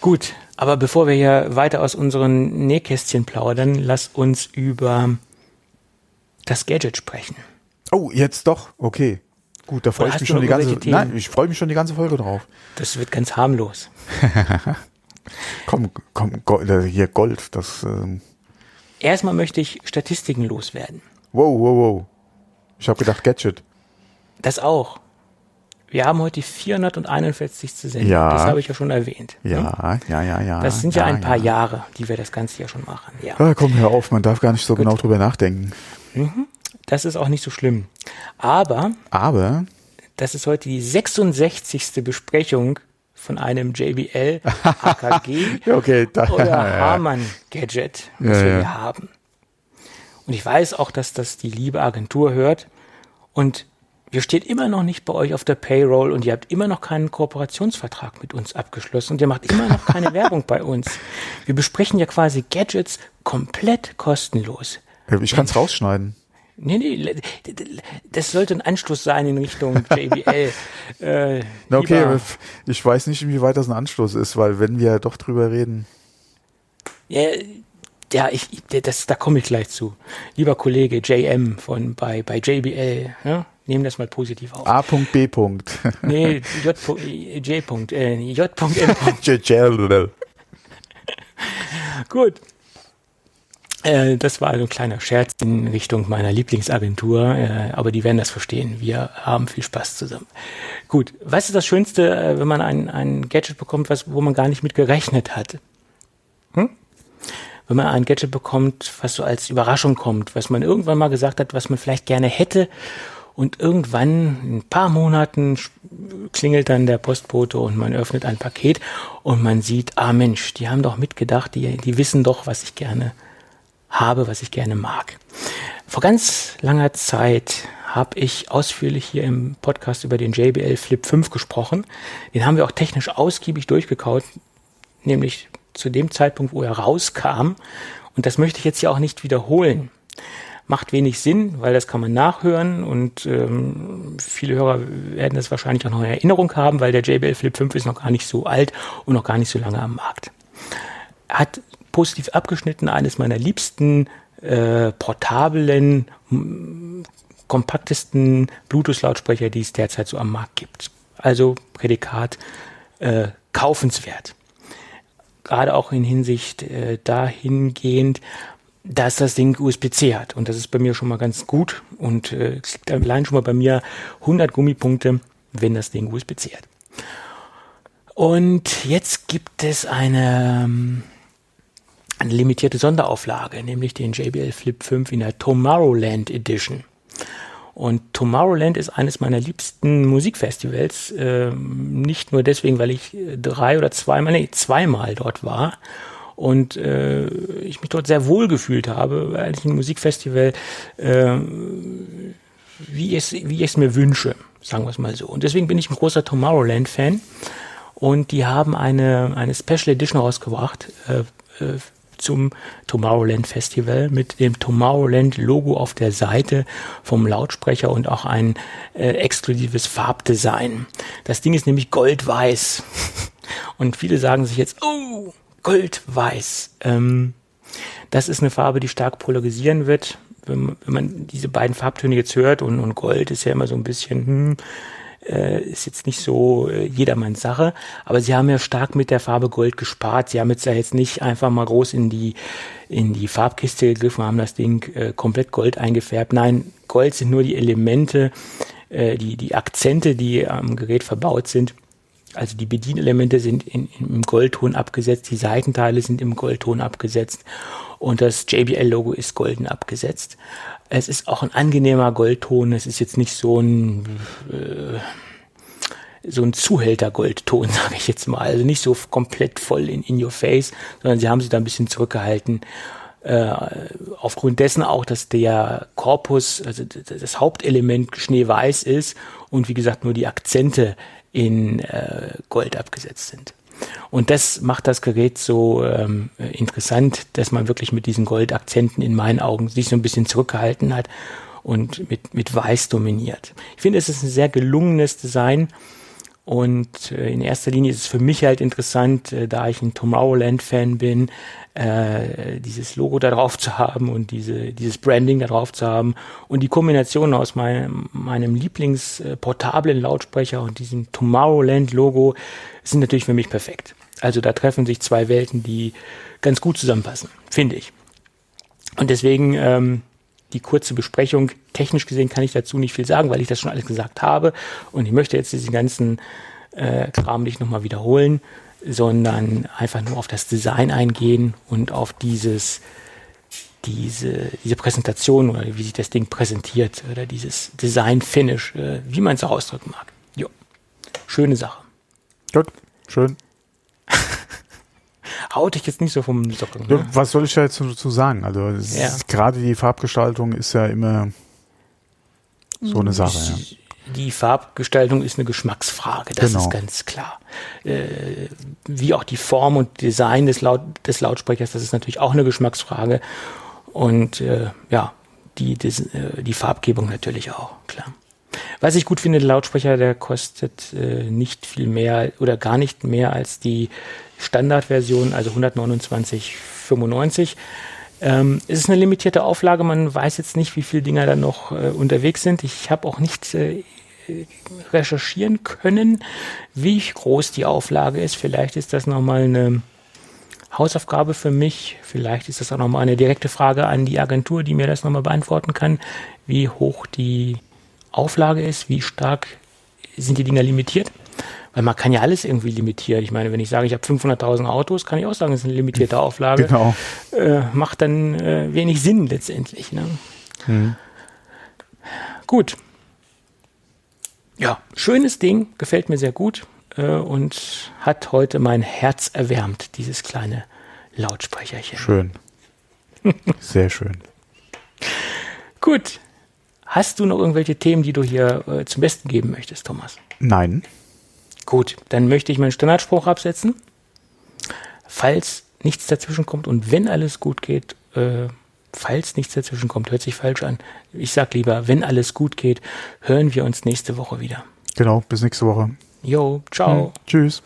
Gut, Aber bevor wir hier weiter aus unseren Nähkästchen plaudern, lass uns über das Gadget sprechen. Oh, jetzt doch? Okay. Gut, da freue ich mich schon die ganze Nein, ich freue mich schon die ganze Folge drauf. Das wird ganz harmlos. komm, komm, äh, hier Gold, das ähm Erstmal möchte ich Statistiken loswerden. Wow, wow, wow. Ich habe gedacht Gadget. Das auch. Wir haben heute die 441. Sendung. Ja. Das habe ich ja schon erwähnt. Ja, hm? ja, ja, ja. Das sind ja, ja ein paar ja. Jahre, die wir das Ganze ja schon machen. Ja. ja komm, hör auf, man darf gar nicht so Gut. genau drüber nachdenken. Mhm. Das ist auch nicht so schlimm. Aber. Aber. Das ist heute die 66. Besprechung von einem JBL AKG okay, da, oder Harman Gadget, was wir hier haben. Und ich weiß auch, dass das die liebe Agentur hört. Und wir steht immer noch nicht bei euch auf der Payroll und ihr habt immer noch keinen Kooperationsvertrag mit uns abgeschlossen und ihr macht immer noch keine Werbung bei uns. Wir besprechen ja quasi Gadgets komplett kostenlos. Ich kann es rausschneiden. Nee, nee, das sollte ein Anstoß sein in Richtung JBL. äh, okay, ich weiß nicht, inwieweit das ein Anstoß ist, weil wenn wir doch drüber reden. Ja, ja ich, das, da komme ich gleich zu. Lieber Kollege JM von bei, bei JBL, ja, nehmen das mal positiv auf. A.B. nee, J. J. Äh, J. Gut. Äh, das war ein kleiner Scherz in Richtung meiner Lieblingsagentur, äh, aber die werden das verstehen. Wir haben viel Spaß zusammen. Gut, was ist das Schönste, äh, wenn man ein, ein Gadget bekommt, was, wo man gar nicht mit gerechnet hat? Hm? Wenn man ein Gadget bekommt, was so als Überraschung kommt, was man irgendwann mal gesagt hat, was man vielleicht gerne hätte und irgendwann, in ein paar Monaten, klingelt dann der Postbote und man öffnet ein Paket und man sieht, ah Mensch, die haben doch mitgedacht, die, die wissen doch, was ich gerne habe, was ich gerne mag. Vor ganz langer Zeit habe ich ausführlich hier im Podcast über den JBL Flip 5 gesprochen. Den haben wir auch technisch ausgiebig durchgekaut, nämlich zu dem Zeitpunkt, wo er rauskam. Und das möchte ich jetzt hier auch nicht wiederholen. Macht wenig Sinn, weil das kann man nachhören und ähm, viele Hörer werden das wahrscheinlich auch noch in Erinnerung haben, weil der JBL Flip 5 ist noch gar nicht so alt und noch gar nicht so lange am Markt. Er hat positiv abgeschnitten, eines meiner liebsten äh, portablen, kompaktesten Bluetooth-Lautsprecher, die es derzeit so am Markt gibt. Also Prädikat äh, kaufenswert. Gerade auch in Hinsicht äh, dahingehend, dass das Ding USB-C hat. Und das ist bei mir schon mal ganz gut. Und äh, es liegt allein schon mal bei mir 100 Gummipunkte, wenn das Ding USB-C hat. Und jetzt gibt es eine ähm, eine limitierte Sonderauflage, nämlich den JBL Flip 5 in der Tomorrowland Edition. Und Tomorrowland ist eines meiner liebsten Musikfestivals, äh, nicht nur deswegen, weil ich drei oder zweimal, nee, zweimal dort war und äh, ich mich dort sehr wohl gefühlt habe, weil ich ein Musikfestival, äh, wie ich wie ich es mir wünsche, sagen wir es mal so. Und deswegen bin ich ein großer Tomorrowland-Fan und die haben eine, eine Special Edition rausgebracht äh, äh zum Tomorrowland Festival mit dem Tomorrowland Logo auf der Seite vom Lautsprecher und auch ein äh, exklusives Farbdesign. Das Ding ist nämlich goldweiß. Und viele sagen sich jetzt, oh, goldweiß. Ähm, das ist eine Farbe, die stark polarisieren wird. Wenn, wenn man diese beiden Farbtöne jetzt hört und, und Gold ist ja immer so ein bisschen, hm, äh, ist jetzt nicht so äh, jedermanns Sache, aber sie haben ja stark mit der Farbe Gold gespart. Sie haben jetzt ja jetzt nicht einfach mal groß in die in die Farbkiste gegriffen, haben das Ding äh, komplett Gold eingefärbt. Nein, Gold sind nur die Elemente, äh, die die Akzente, die am Gerät verbaut sind. Also die Bedienelemente sind in, im Goldton abgesetzt, die Seitenteile sind im Goldton abgesetzt und das JBL-Logo ist golden abgesetzt. Es ist auch ein angenehmer Goldton. Es ist jetzt nicht so ein äh, so ein Zuhälter-Goldton, sage ich jetzt mal. Also nicht so komplett voll in, in your face, sondern sie haben sich da ein bisschen zurückgehalten. Äh, aufgrund dessen auch, dass der Korpus, also das Hauptelement schneeweiß ist und wie gesagt nur die Akzente in äh, Gold abgesetzt sind. Und das macht das Gerät so ähm, interessant, dass man wirklich mit diesen Goldakzenten in meinen Augen sich so ein bisschen zurückgehalten hat und mit, mit Weiß dominiert. Ich finde, es ist ein sehr gelungenes Design Und äh, in erster Linie ist es für mich halt interessant, äh, da ich ein Tomorrowland-Fan bin, äh, dieses Logo da drauf zu haben und diese, dieses Branding da drauf zu haben. Und die Kombination aus meinem, meinem Lieblingsportablen Lautsprecher und diesem Tomorrowland-Logo sind natürlich für mich perfekt. Also da treffen sich zwei Welten, die ganz gut zusammenpassen, finde ich. Und deswegen ähm, die kurze Besprechung. Technisch gesehen kann ich dazu nicht viel sagen, weil ich das schon alles gesagt habe. Und ich möchte jetzt diesen ganzen äh, Kram nicht nochmal wiederholen, sondern einfach nur auf das Design eingehen und auf dieses, diese, diese Präsentation oder wie sich das Ding präsentiert oder dieses Design-Finish, äh, wie man es auch ausdrücken mag. Jo. Schöne Sache. Gut, schön haut dich jetzt nicht so vom Socken. Ne? Was soll ich da jetzt dazu sagen? Also ja. gerade die Farbgestaltung ist ja immer so eine Sache. Ja. Die Farbgestaltung ist eine Geschmacksfrage, das genau. ist ganz klar. Äh, wie auch die Form und Design des, Laut des Lautsprechers, das ist natürlich auch eine Geschmacksfrage. Und äh, ja, die, die, äh, die Farbgebung natürlich auch, klar. Was ich gut finde, der Lautsprecher, der kostet äh, nicht viel mehr oder gar nicht mehr als die Standardversion, also 129,95. Ähm, es ist eine limitierte Auflage, man weiß jetzt nicht, wie viele Dinger da noch äh, unterwegs sind. Ich habe auch nicht äh, recherchieren können, wie groß die Auflage ist. Vielleicht ist das nochmal eine Hausaufgabe für mich. Vielleicht ist das auch nochmal eine direkte Frage an die Agentur, die mir das nochmal beantworten kann, wie hoch die Auflage ist, wie stark sind die Dinger limitiert. Weil man kann ja alles irgendwie limitieren. Ich meine, wenn ich sage, ich habe 500.000 Autos, kann ich auch sagen, es ist eine limitierte Auflage. Genau. Äh, macht dann äh, wenig Sinn letztendlich. Ne? Mhm. Gut. Ja, schönes Ding, gefällt mir sehr gut äh, und hat heute mein Herz erwärmt, dieses kleine Lautsprecherchen. Schön. Sehr schön. Gut. Hast du noch irgendwelche Themen, die du hier äh, zum Besten geben möchtest, Thomas? Nein. Gut, dann möchte ich meinen Standardspruch absetzen. Falls nichts dazwischen kommt und wenn alles gut geht, äh, falls nichts dazwischen kommt, hört sich falsch an. Ich sag lieber, wenn alles gut geht, hören wir uns nächste Woche wieder. Genau, bis nächste Woche. Jo, ciao. Hm, tschüss.